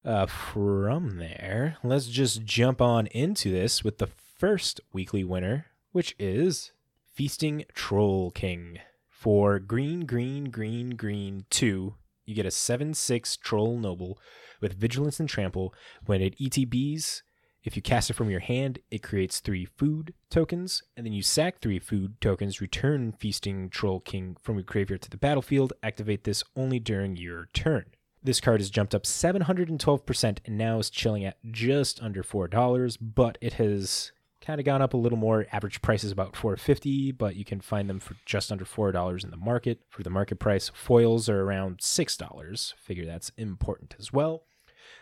B: Uh, from there, let's just jump on into this with the first weekly winner, which is Feasting Troll King. For green, green, green, green, two, you get a 7 6 Troll Noble with Vigilance and Trample. When it ETBs, if you cast it from your hand, it creates three food tokens, and then you sack three food tokens, return Feasting Troll King from your graveyard to the battlefield. Activate this only during your turn. This card has jumped up 712% and now is chilling at just under $4, but it has kind of gone up a little more. Average price is about 450, but you can find them for just under $4 in the market. For the market price, foils are around $6. Figure that's important as well.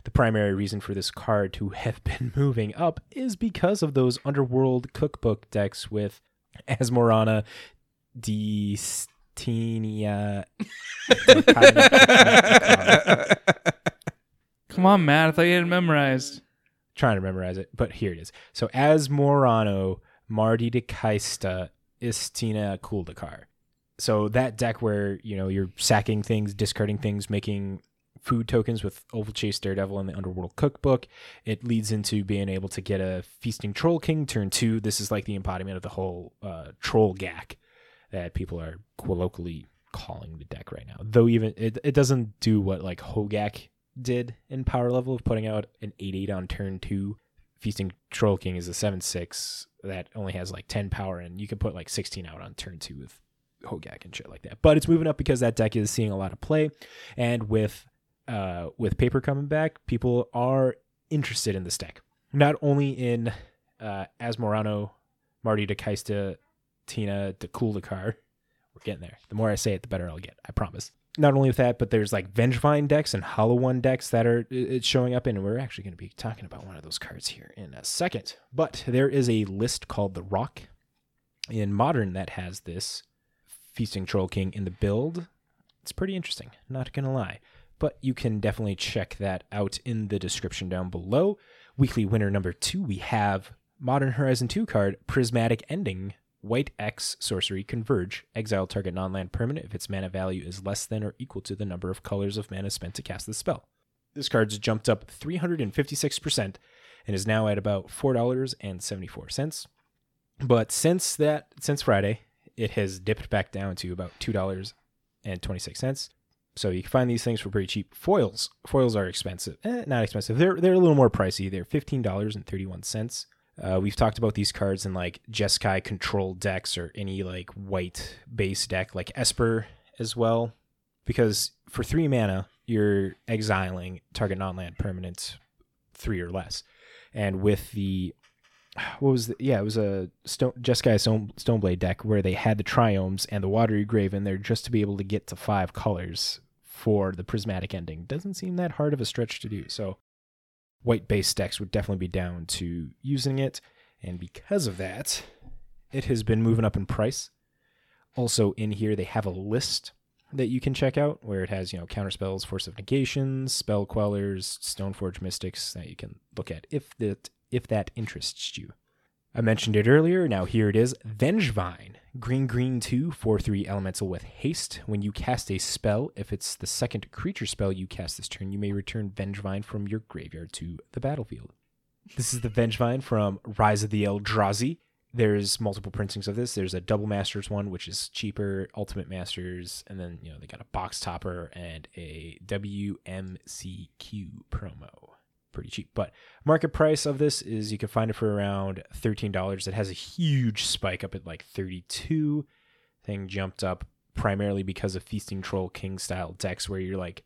B: The primary reason for this card to have been moving up is because of those underworld cookbook decks with Asmorana, Destinia.
A: Come on, Matt. I thought you had it memorized.
B: trying to memorize it, but here it is. So as Morano, Marty de Kaista, Istina Kuldakar. So that deck where, you know, you're sacking things, discarding things, making food tokens with Ovalchase Daredevil and the Underworld Cookbook, it leads into being able to get a Feasting Troll King turn two. This is like the embodiment of the whole uh, troll gack that people are colloquially calling the deck right now. Though even it, it doesn't do what like Hogaak did in power level of putting out an 8-8 on turn 2 feasting troll king is a 7-6 that only has like 10 power and you can put like 16 out on turn 2 with hogaak and shit like that. But it's moving up because that deck is seeing a lot of play. And with uh with paper coming back people are interested in this deck. Not only in uh asmorano marty de to cool the Kuldakar. we're getting there the more i say it the better i'll get i promise not only with that, but there's like Vengevine decks and Hollow One decks that are it's showing up and we're actually going to be talking about one of those cards here in a second. But there is a list called the Rock in Modern that has this Feasting Troll King in the build. It's pretty interesting, not gonna lie. But you can definitely check that out in the description down below. Weekly winner number two, we have Modern Horizon 2 card, Prismatic Ending. White X sorcery converge. Exile target non land permanent if its mana value is less than or equal to the number of colors of mana spent to cast the spell. This card's jumped up 356% and is now at about $4.74. But since that since Friday, it has dipped back down to about $2.26. So you can find these things for pretty cheap. Foils. Foils are expensive. Eh, not expensive. They're they're a little more pricey. They're $15.31. Uh, we've talked about these cards in like Jeskai control decks or any like white base deck like Esper as well. Because for three mana, you're exiling target non land permanent three or less. And with the what was the yeah, it was a Stone Jeskai Stone, Stoneblade deck where they had the triomes and the watery grave in there just to be able to get to five colors for the prismatic ending. Doesn't seem that hard of a stretch to do. So white base decks would definitely be down to using it. And because of that, it has been moving up in price. Also, in here, they have a list that you can check out where it has, you know, counter spells, force of negations, spell quellers, stoneforge mystics that you can look at if that if that interests you. I mentioned it earlier, now here it is. Vengevine. Green green 2, 4 3 elemental with haste. When you cast a spell, if it's the second creature spell you cast this turn, you may return Vengevine from your graveyard to the battlefield. This is the Vengevine from Rise of the Eldrazi. There's multiple printings of this. There's a double masters one, which is cheaper, ultimate masters, and then you know they got a box topper and a WMCQ promo. Pretty cheap. But market price of this is you can find it for around $13. It has a huge spike up at like 32. Thing jumped up primarily because of Feasting Troll King style decks where you're like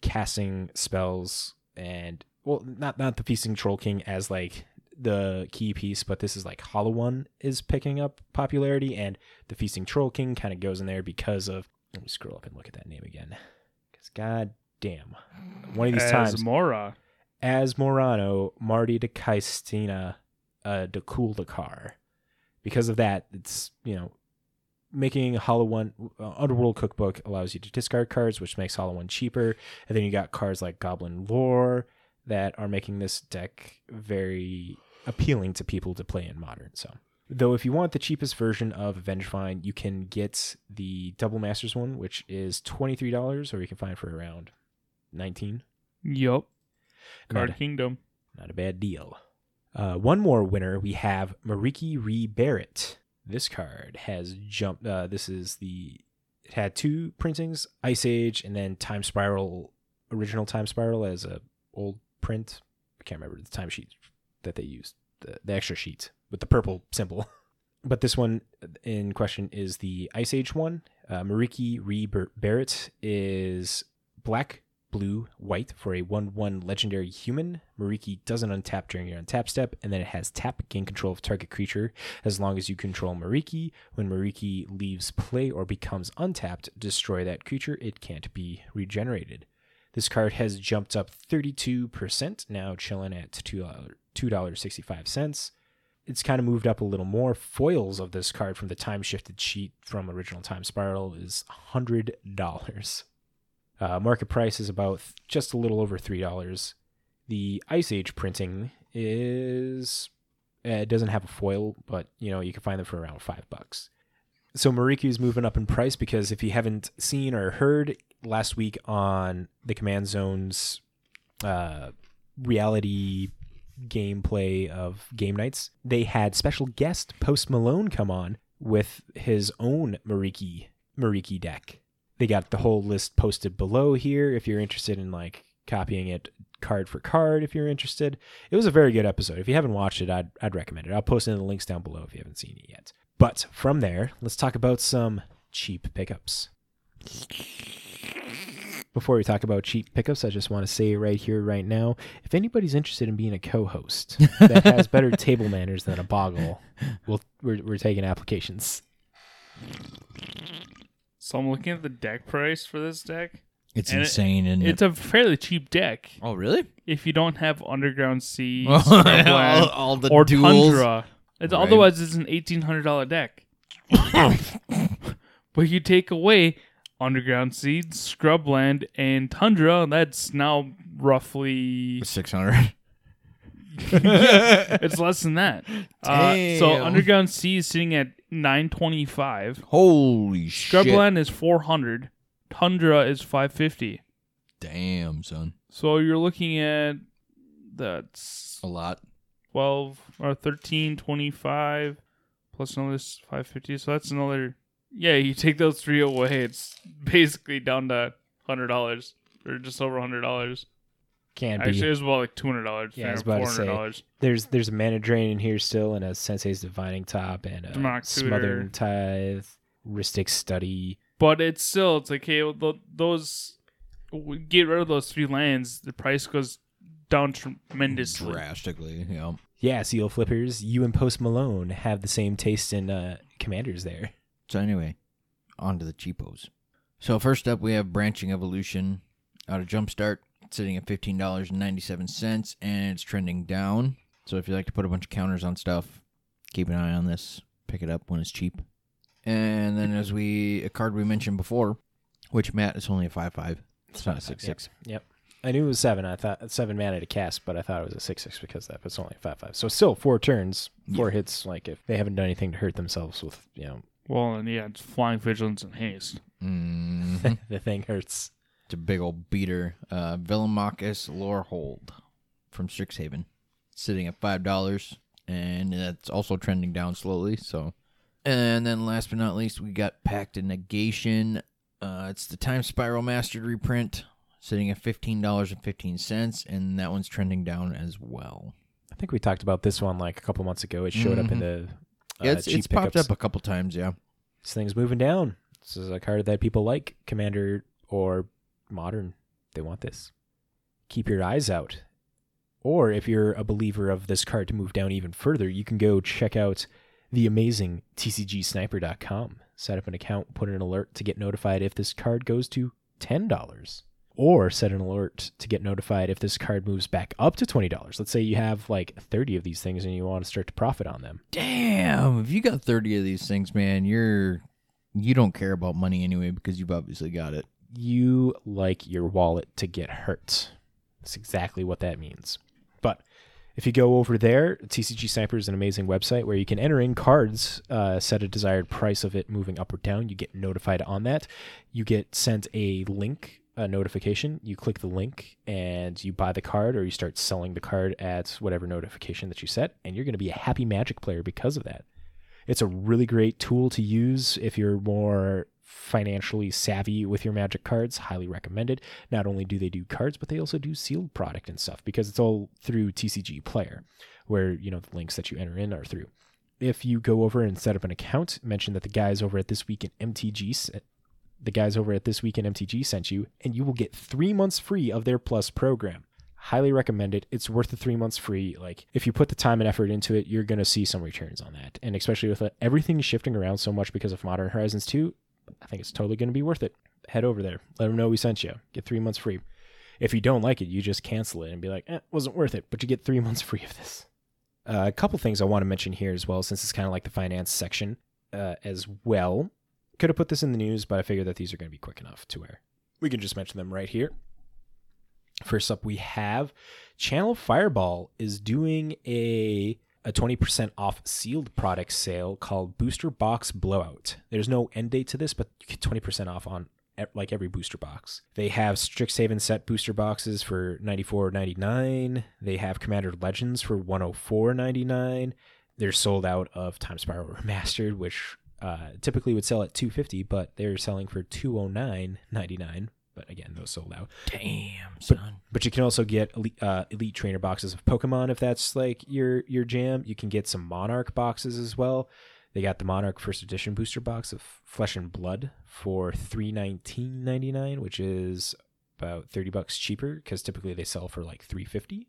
B: casting spells and well not not the Feasting Troll King as like the key piece, but this is like Hollow One is picking up popularity, and the Feasting Troll King kind of goes in there because of. Let me scroll up and look at that name again, because god damn, one of these
A: As
B: times
A: Mora.
B: As Morano, Marty de Caistina, uh, de car. Because of that, it's you know making Hollow One uh, Underworld Cookbook allows you to discard cards, which makes Hollow One cheaper. And then you got cards like Goblin Lore that are making this deck very appealing to people to play in Modern. So. Though if you want the cheapest version of Vengevine, you can get the Double Masters one, which is twenty three dollars, or you can find for around nineteen.
A: Yup. Card
B: Not a-
A: Kingdom.
B: not a bad deal. Uh, one more winner, we have Merieke Ri Berit. This card has jumped. Uh, this is the. It had two printings, Ice Age, and then Time Spiral, original Time Spiral as a old print. I can't remember the time sheet that they used, the, the extra sheet with the purple symbol. But this one in question is the Ice Age one. Uh, Merieke Ri Berit is black, blue, white for a 1 1 legendary human. Merieke doesn't untap during your untap step, and then it has tap, gain control of target creature as long as you control Merieke. When Merieke leaves play or becomes untapped, destroy that creature. It can't be regenerated. This card has jumped up 32%, now chilling at $2, uh, $2.65. It's kind of moved up a little more. Foils of this card from the time shifted sheet from original Time Spiral is $100. Uh, market price is about th- just a little over three dollars. The Ice Age printing is uh, it doesn't have a foil, but you know you can find them for around five bucks. So Merieke is moving up in price because if you haven't seen or heard last week on the Command Zone's uh, reality gameplay of game nights, they had special guest Post Malone come on with his own Merieke Merieke deck they got the whole list posted below here if you're interested in like copying it card for card if you're interested. It was a very good episode. If you haven't watched it i'd, I'd recommend it. I'll post it in the links down below if you haven't seen it yet. But from there let's talk about some cheap pickups. Before we talk about cheap pickups i just want to say right here right now if anybody's interested in being a co-host that has better table manners than a boggle we'll, we're, we're taking applications
A: So I'm looking at the deck price for this deck.
C: It's
A: And it-
C: insane, and
A: It's a fairly cheap deck
C: oh really?
A: if you don't have Underground Sea,
C: all, all the
A: or
C: duels.
A: Tundra. It's,
C: Right.
A: Otherwise, it's an eighteen hundred dollar deck. but you take away Underground Seed, Scrubland, and Tundra. That's now roughly
C: Six hundred.
A: it's less than that. Uh, so
C: Damn.
A: Underground Sea is sitting at nine twenty five.
C: Holy shit!
A: Scrubland is four hundred. Tundra is five fifty.
C: Damn, son,
A: So you're looking at that's
C: a lot.
A: 12 or 13 25 plus another s- 550 so that's another yeah you take those three away it's basically down to $100 or just over $100
B: can't be
A: actually it was about like $200
B: Yeah, I was about to say.
A: $400
B: There's there's a mana drain in here still, and a Sensei's Divining Top, and a
A: Demonic
B: Smothering Tithe, Rhystic Study.
A: but it's still it's like hey those get rid of those three lands the price goes down tremendously
C: Drastically, yeah.
B: Yeah, Seal Flippers, you and Post Malone have the same taste in uh, Commanders there.
C: So anyway, on to the cheapos. So first up, we have Branching Evolution out of Jumpstart. Sitting at fifteen dollars and ninety seven cents, and it's trending down. So if you like to put a bunch of counters on stuff, keep an eye on this. Pick it up when it's cheap. And then as we a card we mentioned before, which Matt is only a five five. It's not a six six.
B: Yep. I knew it was seven. I thought seven mana to cast, but I thought it was a six six because of that. But it's only five five. So still four turns, four hits. Like if they haven't done anything to hurt themselves with, you know,
A: Well, and yeah, it's flying vigilance and haste.
C: Mm,
B: the thing hurts.
C: It's a big old beater. Uh, Velomachus Lorehold from Strixhaven, sitting at five dollars, and that's also trending down slowly. So, and then last but not least, we got Pact of Negation. Uh, it's the Time Spiral Mastered reprint, sitting at fifteen dollars and fifteen cents, and that one's trending down as well.
B: I think we talked about this one like a couple months ago. It showed up in the uh,
C: Yeah, it's, it's popped up a couple times. Yeah,
B: This thing's moving down. This is a card that people like, Commander or Modern. They want this. Keep your eyes out. Or if you're a believer of this card to move down even further, you can go check out the amazing tcgsniper.com. Set up an account, put an alert to get notified if this card goes to $10. Or set an alert to get notified if this card moves back up to $20. Let's say you have like 30 of these things and you want to start to profit on them.
C: damn! If you got thirty of these things, man, you're you don't care about money anyway because you've obviously got it.
B: You like your wallet to get hurt. That's exactly what that means. But if you go over there, TCG Sniper is an amazing website where you can enter in cards, uh, set a desired price of it moving up or down. You get notified on that. You get sent a link, a notification. You click the link and you buy the card or you start selling the card at whatever notification that you set. And you're going to be a happy magic player because of that. It's a really great tool to use if you're more financially savvy with your magic cards. Highly recommended. Not only do they do cards, but they also do sealed product and stuff because it's all through TCG Player, where you know the links that you enter in are through. If you go over and set up an account, mention that the guys over at this week in MTG, the guys over at this week in MTG sent you, and you will get three months free of their Plus program highly recommend it. It's worth the three months free. Like if you put the time and effort into it, you're gonna see some returns on that. And especially with uh, everything shifting around so much because of Modern Horizons 2, I think it's totally gonna be worth it. Head over there, let them know we sent you. Get three months free. If you don't like it, you just cancel it and be like, eh, wasn't worth it. But you get three months free of this. Uh, a couple things I want to mention here as well, since it's kind of like the finance section uh, as well. Could have put this in the news, but I figured that these are going to be quick enough to where we can just mention them right here. First up, we have Channel Fireball is doing a a 20% off sealed product sale called Booster Box Blowout. There's no end date to this, but you get 20% off on like every booster box. They have Strixhaven set booster boxes for 94.99. They have Commander Legends for 104.99. They're sold out of Time Spiral Remastered, which uh, typically would sell at 250, but they're selling for 209.99. But again, those sold out.
C: Damn, son.
B: But you can also get elite, uh, elite trainer boxes of Pokemon if that's like your your jam. You can get some Monarch boxes as well. They got the Monarch First Edition booster box of Flesh and Blood for three nineteen ninety nine, which is about thirty bucks cheaper because typically they sell for like three fifty.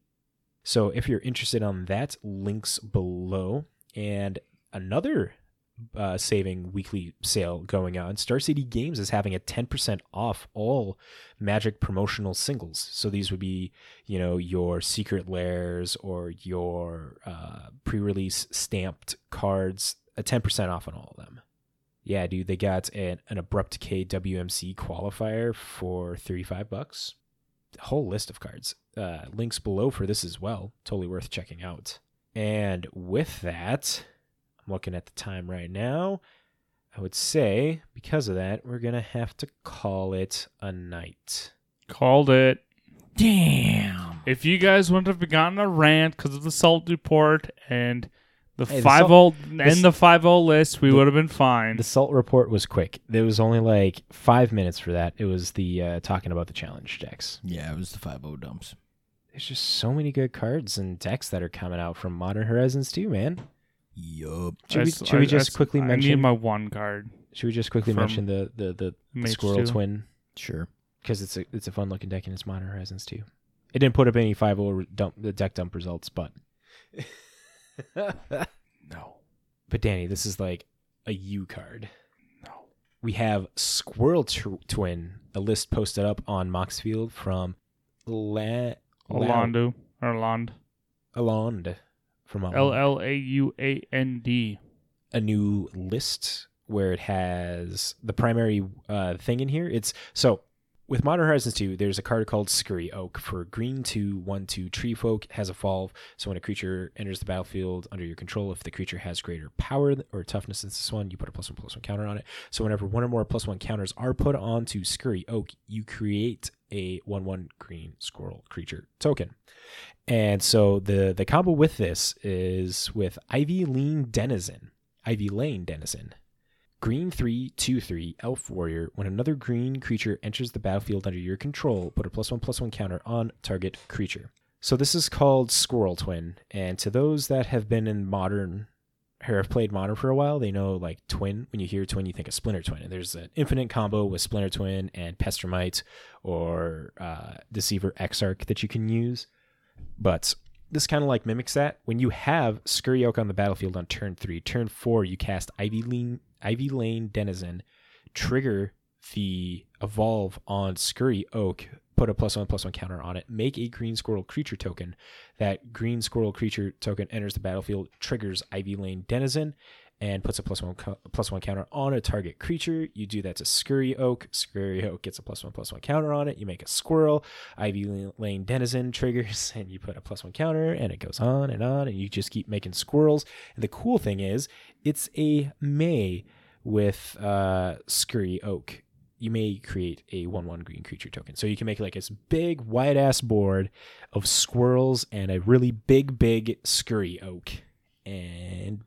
B: So if you're interested on that, links below. And another uh, saving weekly sale going on. Star City Games is having a 10% off all Magic promotional singles. So these would be, you know, your Secret Lairs or your uh, pre-release stamped cards. A 10% off on all of them. Yeah, dude, they got an, an Abrupt Decay WMC qualifier for 35 bucks. Whole list of cards. Uh, links below for this as well. Totally worth checking out. And with that, I'm looking at the time right now. I would say because of that, we're gonna have to call it a night.
A: Called it.
C: Damn.
A: If you guys wouldn't have gotten a rant because of the salt report and the
B: Hey, the
A: five
B: salt-
A: o
B: the
A: and
B: s-
A: the five o list, we
B: the-
A: would have been fine.
B: The salt report was quick. There was only like five minutes for that. It was the uh, talking about the challenge decks.
C: Yeah, it was the five O dumps.
B: There's just so many good cards and decks that are coming out from Modern Horizons too, man.
C: Yup.
B: Should we,
A: I s-
B: should we just
A: I s-
B: quickly
A: I
B: mention?
A: need my one card.
B: should we just quickly
A: from
B: mention the the the, the
A: Mage
B: Squirrel
A: two.
B: Twin
C: Sure.
B: because it's a it's a fun looking deck and it's Modern Horizons too. It didn't put up any five O dump the deck dump results, but
A: No,
B: but Danny, this is like a U card.
A: no.
B: we have Squirrel Tw- Twin, a list posted up on Moxfield from La-
A: Orlando. Orlando.
B: Alond from.
A: L L A U A N D.
B: a new list where it has the primary uh, thing in here. It's so with Modern Horizons 2, there's a card called Scurry Oak for green 2 1 2 tree folk has evolve. So when a creature enters the battlefield under your control, if the creature has greater power or toughness than this one, you put a plus one plus one counter on it. So whenever one or more plus one counters are put onto Scurry Oak, you create a 1 1 green squirrel creature token. And so the the combo with this is with Ivy Lane Denizen. Ivy Lane Denizen. Green 3 2 3 Elf Warrior. When another green creature enters the battlefield under your control, put a plus 1 plus 1 counter on target creature. So this is called Squirrel Twin. And to those that have been in modern or have played modern for a while, they know like twin. When you hear twin, you think of Splinter Twin. And there's an infinite combo with Splinter Twin and Pestermite or uh, Deceiver Exarch that you can use. But this kind of like mimics that. When you have Scurry Oak on the battlefield on turn three, turn four, you cast Ivy Lane, Ivy Lane Denizen, trigger the evolve on Scurry Oak, put a plus one plus one counter on it, make a green squirrel creature token. That green squirrel creature token enters the battlefield, triggers Ivy Lane Denizen, and puts a plus one plus one counter on a target creature. You do that to Scurry Oak. Scurry Oak gets a plus one plus one counter on it. You make a squirrel. Ivy Lane Denizen triggers, and you put a plus one counter, and it goes on and on, and you just keep making squirrels. And the cool thing is, it's a May with uh, Scurry Oak. You may create a one-one green creature token, so you can make like this big wide ass board of squirrels and a really big, big Scurry Oak, and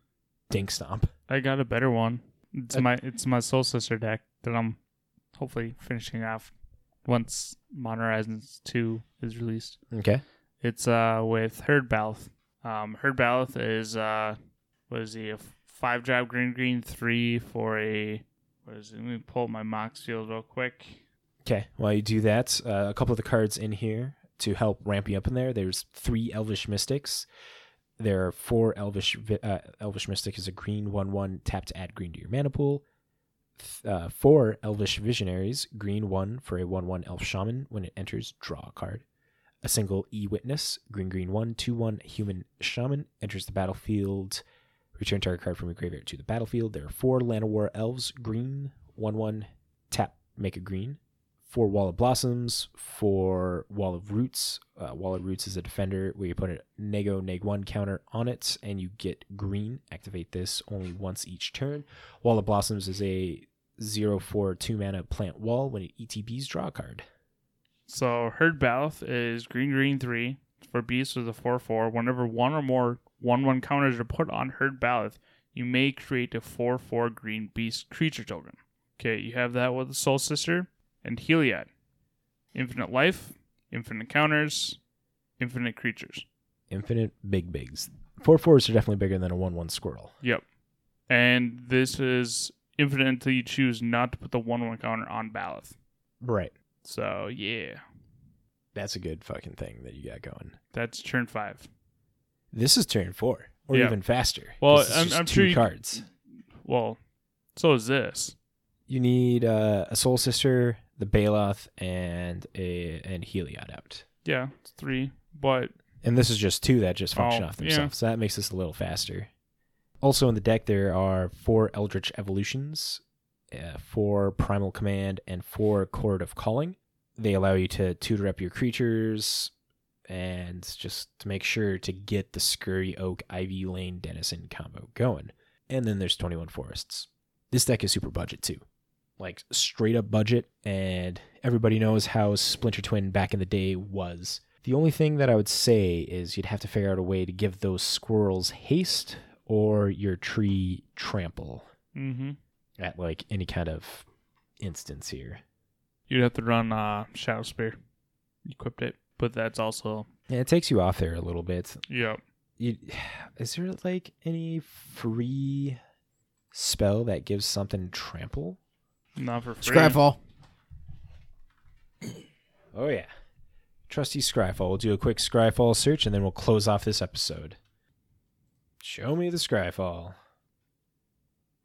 B: Dink Stomp.
A: I got a better one. It's
B: Uh,
A: my it's my Soul Sister deck that I'm hopefully finishing off once Modern Horizons 2 is released.
B: Okay.
A: It's uh with Herd Baloth. Um Herd Baloth is uh what is he a five drop green green three for a what is it? Let me pull up my Moxfield real quick.
B: Okay, while you do that, uh, a couple of the cards in here to help ramp you up in there. There's three Elvish Mystics. There are four Elvish uh, Elvish Mystic is a green one one tap to add green to your mana pool. Uh, four Elvish Visionaries, green one for a one one Elf Shaman. When it enters, draw a card. A single E Witness, green green one two one Human Shaman enters the battlefield. Return target card from your graveyard to the battlefield. There are four Llanowar Elves, green one one tap make a green for Wall of Blossoms, for Wall of Roots. Uh, Wall of Roots is a defender where you put a Nego Neg 1 counter on it and you get green. Activate this only once each turn. Wall of Blossoms is a 0 4 2 mana plant wall. When it ETBs, draw a card.
A: So Herd Baloth is green green three for beasts with a four four. Whenever one or more one one counters are put on Herd Baloth, you may create a four four green beast creature token. Okay, you have that with the Soul Sister and Heliod. Infinite life, infinite counters, infinite creatures.
B: Infinite big bigs. Four fours are definitely bigger than a 1 1 squirrel.
A: Yep. And this is infinite until you choose not to put the one one counter on Baloth.
B: Right.
A: So yeah.
B: That's a good fucking thing that you got going.
A: That's turn five.
B: This is turn 4, or
A: Yeah.
B: even faster.
A: Well,
B: This is
A: I'm-
B: just
A: I'm
B: two
A: sure you-
B: cards.
A: Well, so is this.
B: You need uh, a Soul Sister, the Baloth, and a and Heliod out.
A: Yeah, it's three. But
B: And this is just two that just function
A: Oh,
B: off
A: yeah.
B: themselves. So that makes this a little faster. Also in the deck, there are four Eldritch Evolutions, uh, four Primal Command, and four Chord of Calling. They allow you to tutor up your creatures and just to make sure to get the Scurry Oak Ivy Lane Denizen combo going. And then there's 21 Forests. This deck is super budget too. Like straight up budget, and everybody knows how Splinter Twin back in the day was. The only thing that I would say is you'd have to figure out a way to give those squirrels haste or your tree trample
A: mm-hmm.
B: at like any kind of instance here.
A: you'd have to run uh, Shadowspear. Equipped it, but that's also
B: And it takes you off there a little bit.
A: yep.
B: You, is there like any free spell that gives something trample?
A: Not for free.
C: Scryfall.
B: Oh yeah. Trusty Scryfall. We'll do a quick Scryfall search and then we'll close off this episode. Show me the Scryfall.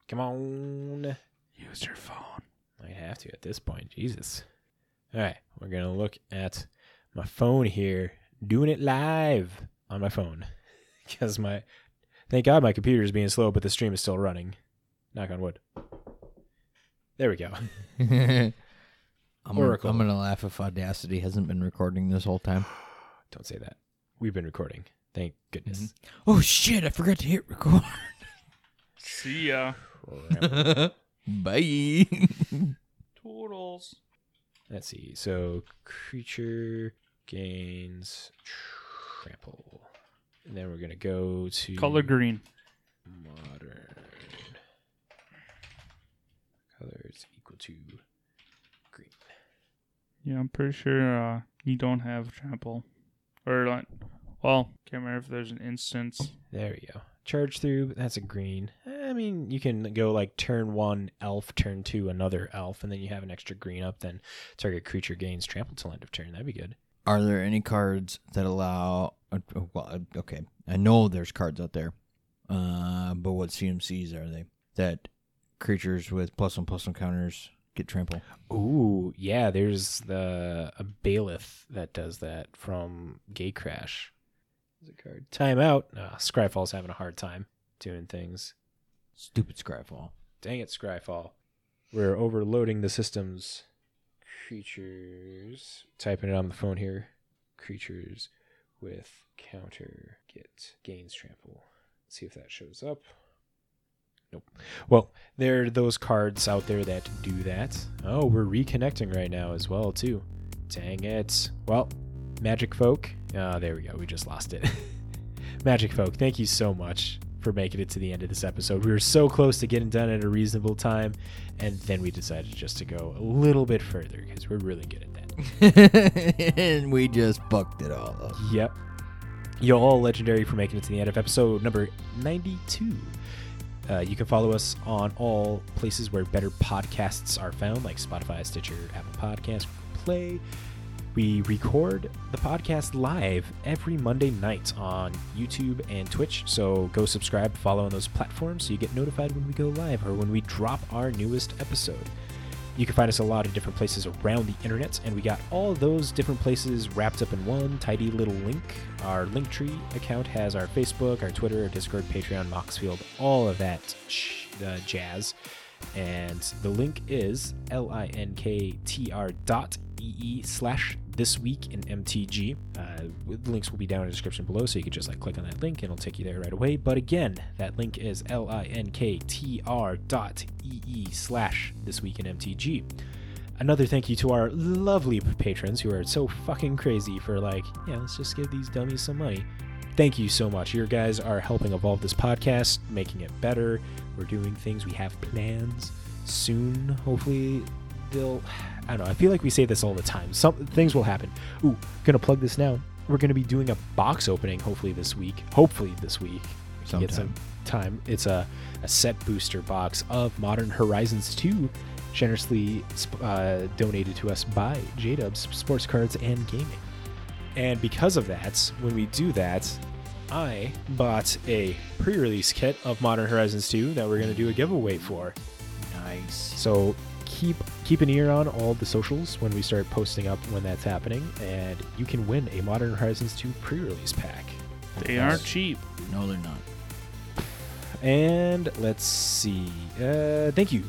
B: Come on.
A: Use your phone.
B: I have to at this point. Jesus. All right, we're gonna look at my phone here, doing it live on my phone. Because my, thank God my computer is being slow, but the stream is still running. Knock on wood. There we go.
C: I'm gonna,
B: Oracle.
C: I'm gonna laugh if Audacity hasn't been recording this whole time.
B: Don't say that. We've been recording. Thank goodness. Mm-hmm.
C: Oh shit! I forgot to hit record.
A: See ya.
C: Bye.
A: Toodles.
B: Let's see. So creature gains trample. And then we're gonna go to
A: Color green.
B: modern. Colors equal to green.
A: Yeah, I'm pretty sure uh, you don't have trample. Or, like, well, can't remember if there's an instance.
B: There we go. Charge through, that's a green. I mean, you can go like turn one elf, turn two another elf, and then you have an extra green up. Then target creature gains trample till end of turn. That'd be good.
C: Are there any cards that allow? Uh, uh, well, uh, okay, I know there's cards out there, uh, but what CMCs are they? That creatures with plus one plus one counters get trample.
B: Ooh, yeah. There's the a bailiff that does that from Gatecrash. There's a card. Timeout. Uh, Scryfall's having a hard time doing things.
C: Stupid Scryfall.
B: Dang it, Scryfall. We're overloading the systems. Creatures. Typing it on the phone here. Creatures with counter get gains trample. Let's see if that shows up. Nope. Well, there are those cards out there that do that. Oh, we're reconnecting right now as well too. Dang it. Well, Magic Folk. Ah, there we go. We just lost it. Magic Folk, thank you so much for making it to the end of this episode. We were so close to getting done at a reasonable time, and then we decided just to go a little bit further because we're really good at that.
C: and we just fucked it all up.
B: Yep. You're all legendary for making it to the end of episode number 92. Uh, you can follow us on all places where better podcasts are found, like Spotify, Stitcher, Apple Podcasts, Play. We record the podcast live every Monday night on YouTube and Twitch. So go subscribe, follow on those platforms so you get notified when we go live or when we drop our newest episode. You can find us a lot of different places around the internet, and we got all those different places wrapped up in one tidy little link. Our Linktree account has our Facebook, our Twitter, our Discord, Patreon, Moxfield, all of that sh- uh, jazz. And the link is linktr dot ee slash this week in MTG. Uh, links will be down in the description below, so you can just like click on that link and it'll take you there right away. But again, that link is linktr dot ee slash this week in MTG. Another thank you to our lovely patrons who are so fucking crazy for like, yeah, let's just give these dummies some money. Thank you so much. Your guys are helping evolve this podcast, making it better. We're doing things. We have plans soon. Hopefully, they'll. I don't know. I feel like we say this all the time. Some things will happen. Ooh, gonna plug this now. We're gonna be doing a box opening. Hopefully this week. Hopefully this week. We can Get some time. It's a, a set booster box of Modern Horizons 2, generously uh, donated to us by JDubs Sports Cards and Gaming. And because of that, when we do that, I bought a pre-release kit of Modern Horizons 2 that we're going to do a giveaway for.
C: Nice.
B: So keep keep an ear on all the socials when we start posting up when that's happening, and you can win a Modern Horizons 2 pre-release pack.
A: They aren't cheap.
C: No, they're not.
B: And let's see. Uh, thank you,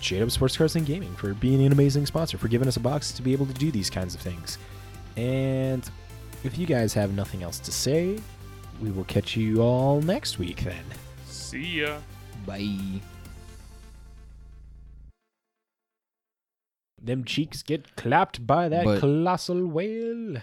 B: JW Sports Cars and Gaming, for being an amazing sponsor, for giving us a box to be able to do these kinds of things. And if you guys have nothing else to say, we will catch you all next week then.
A: See ya.
C: Bye.
B: Them cheeks get clapped by that
C: But-
B: colossal whale.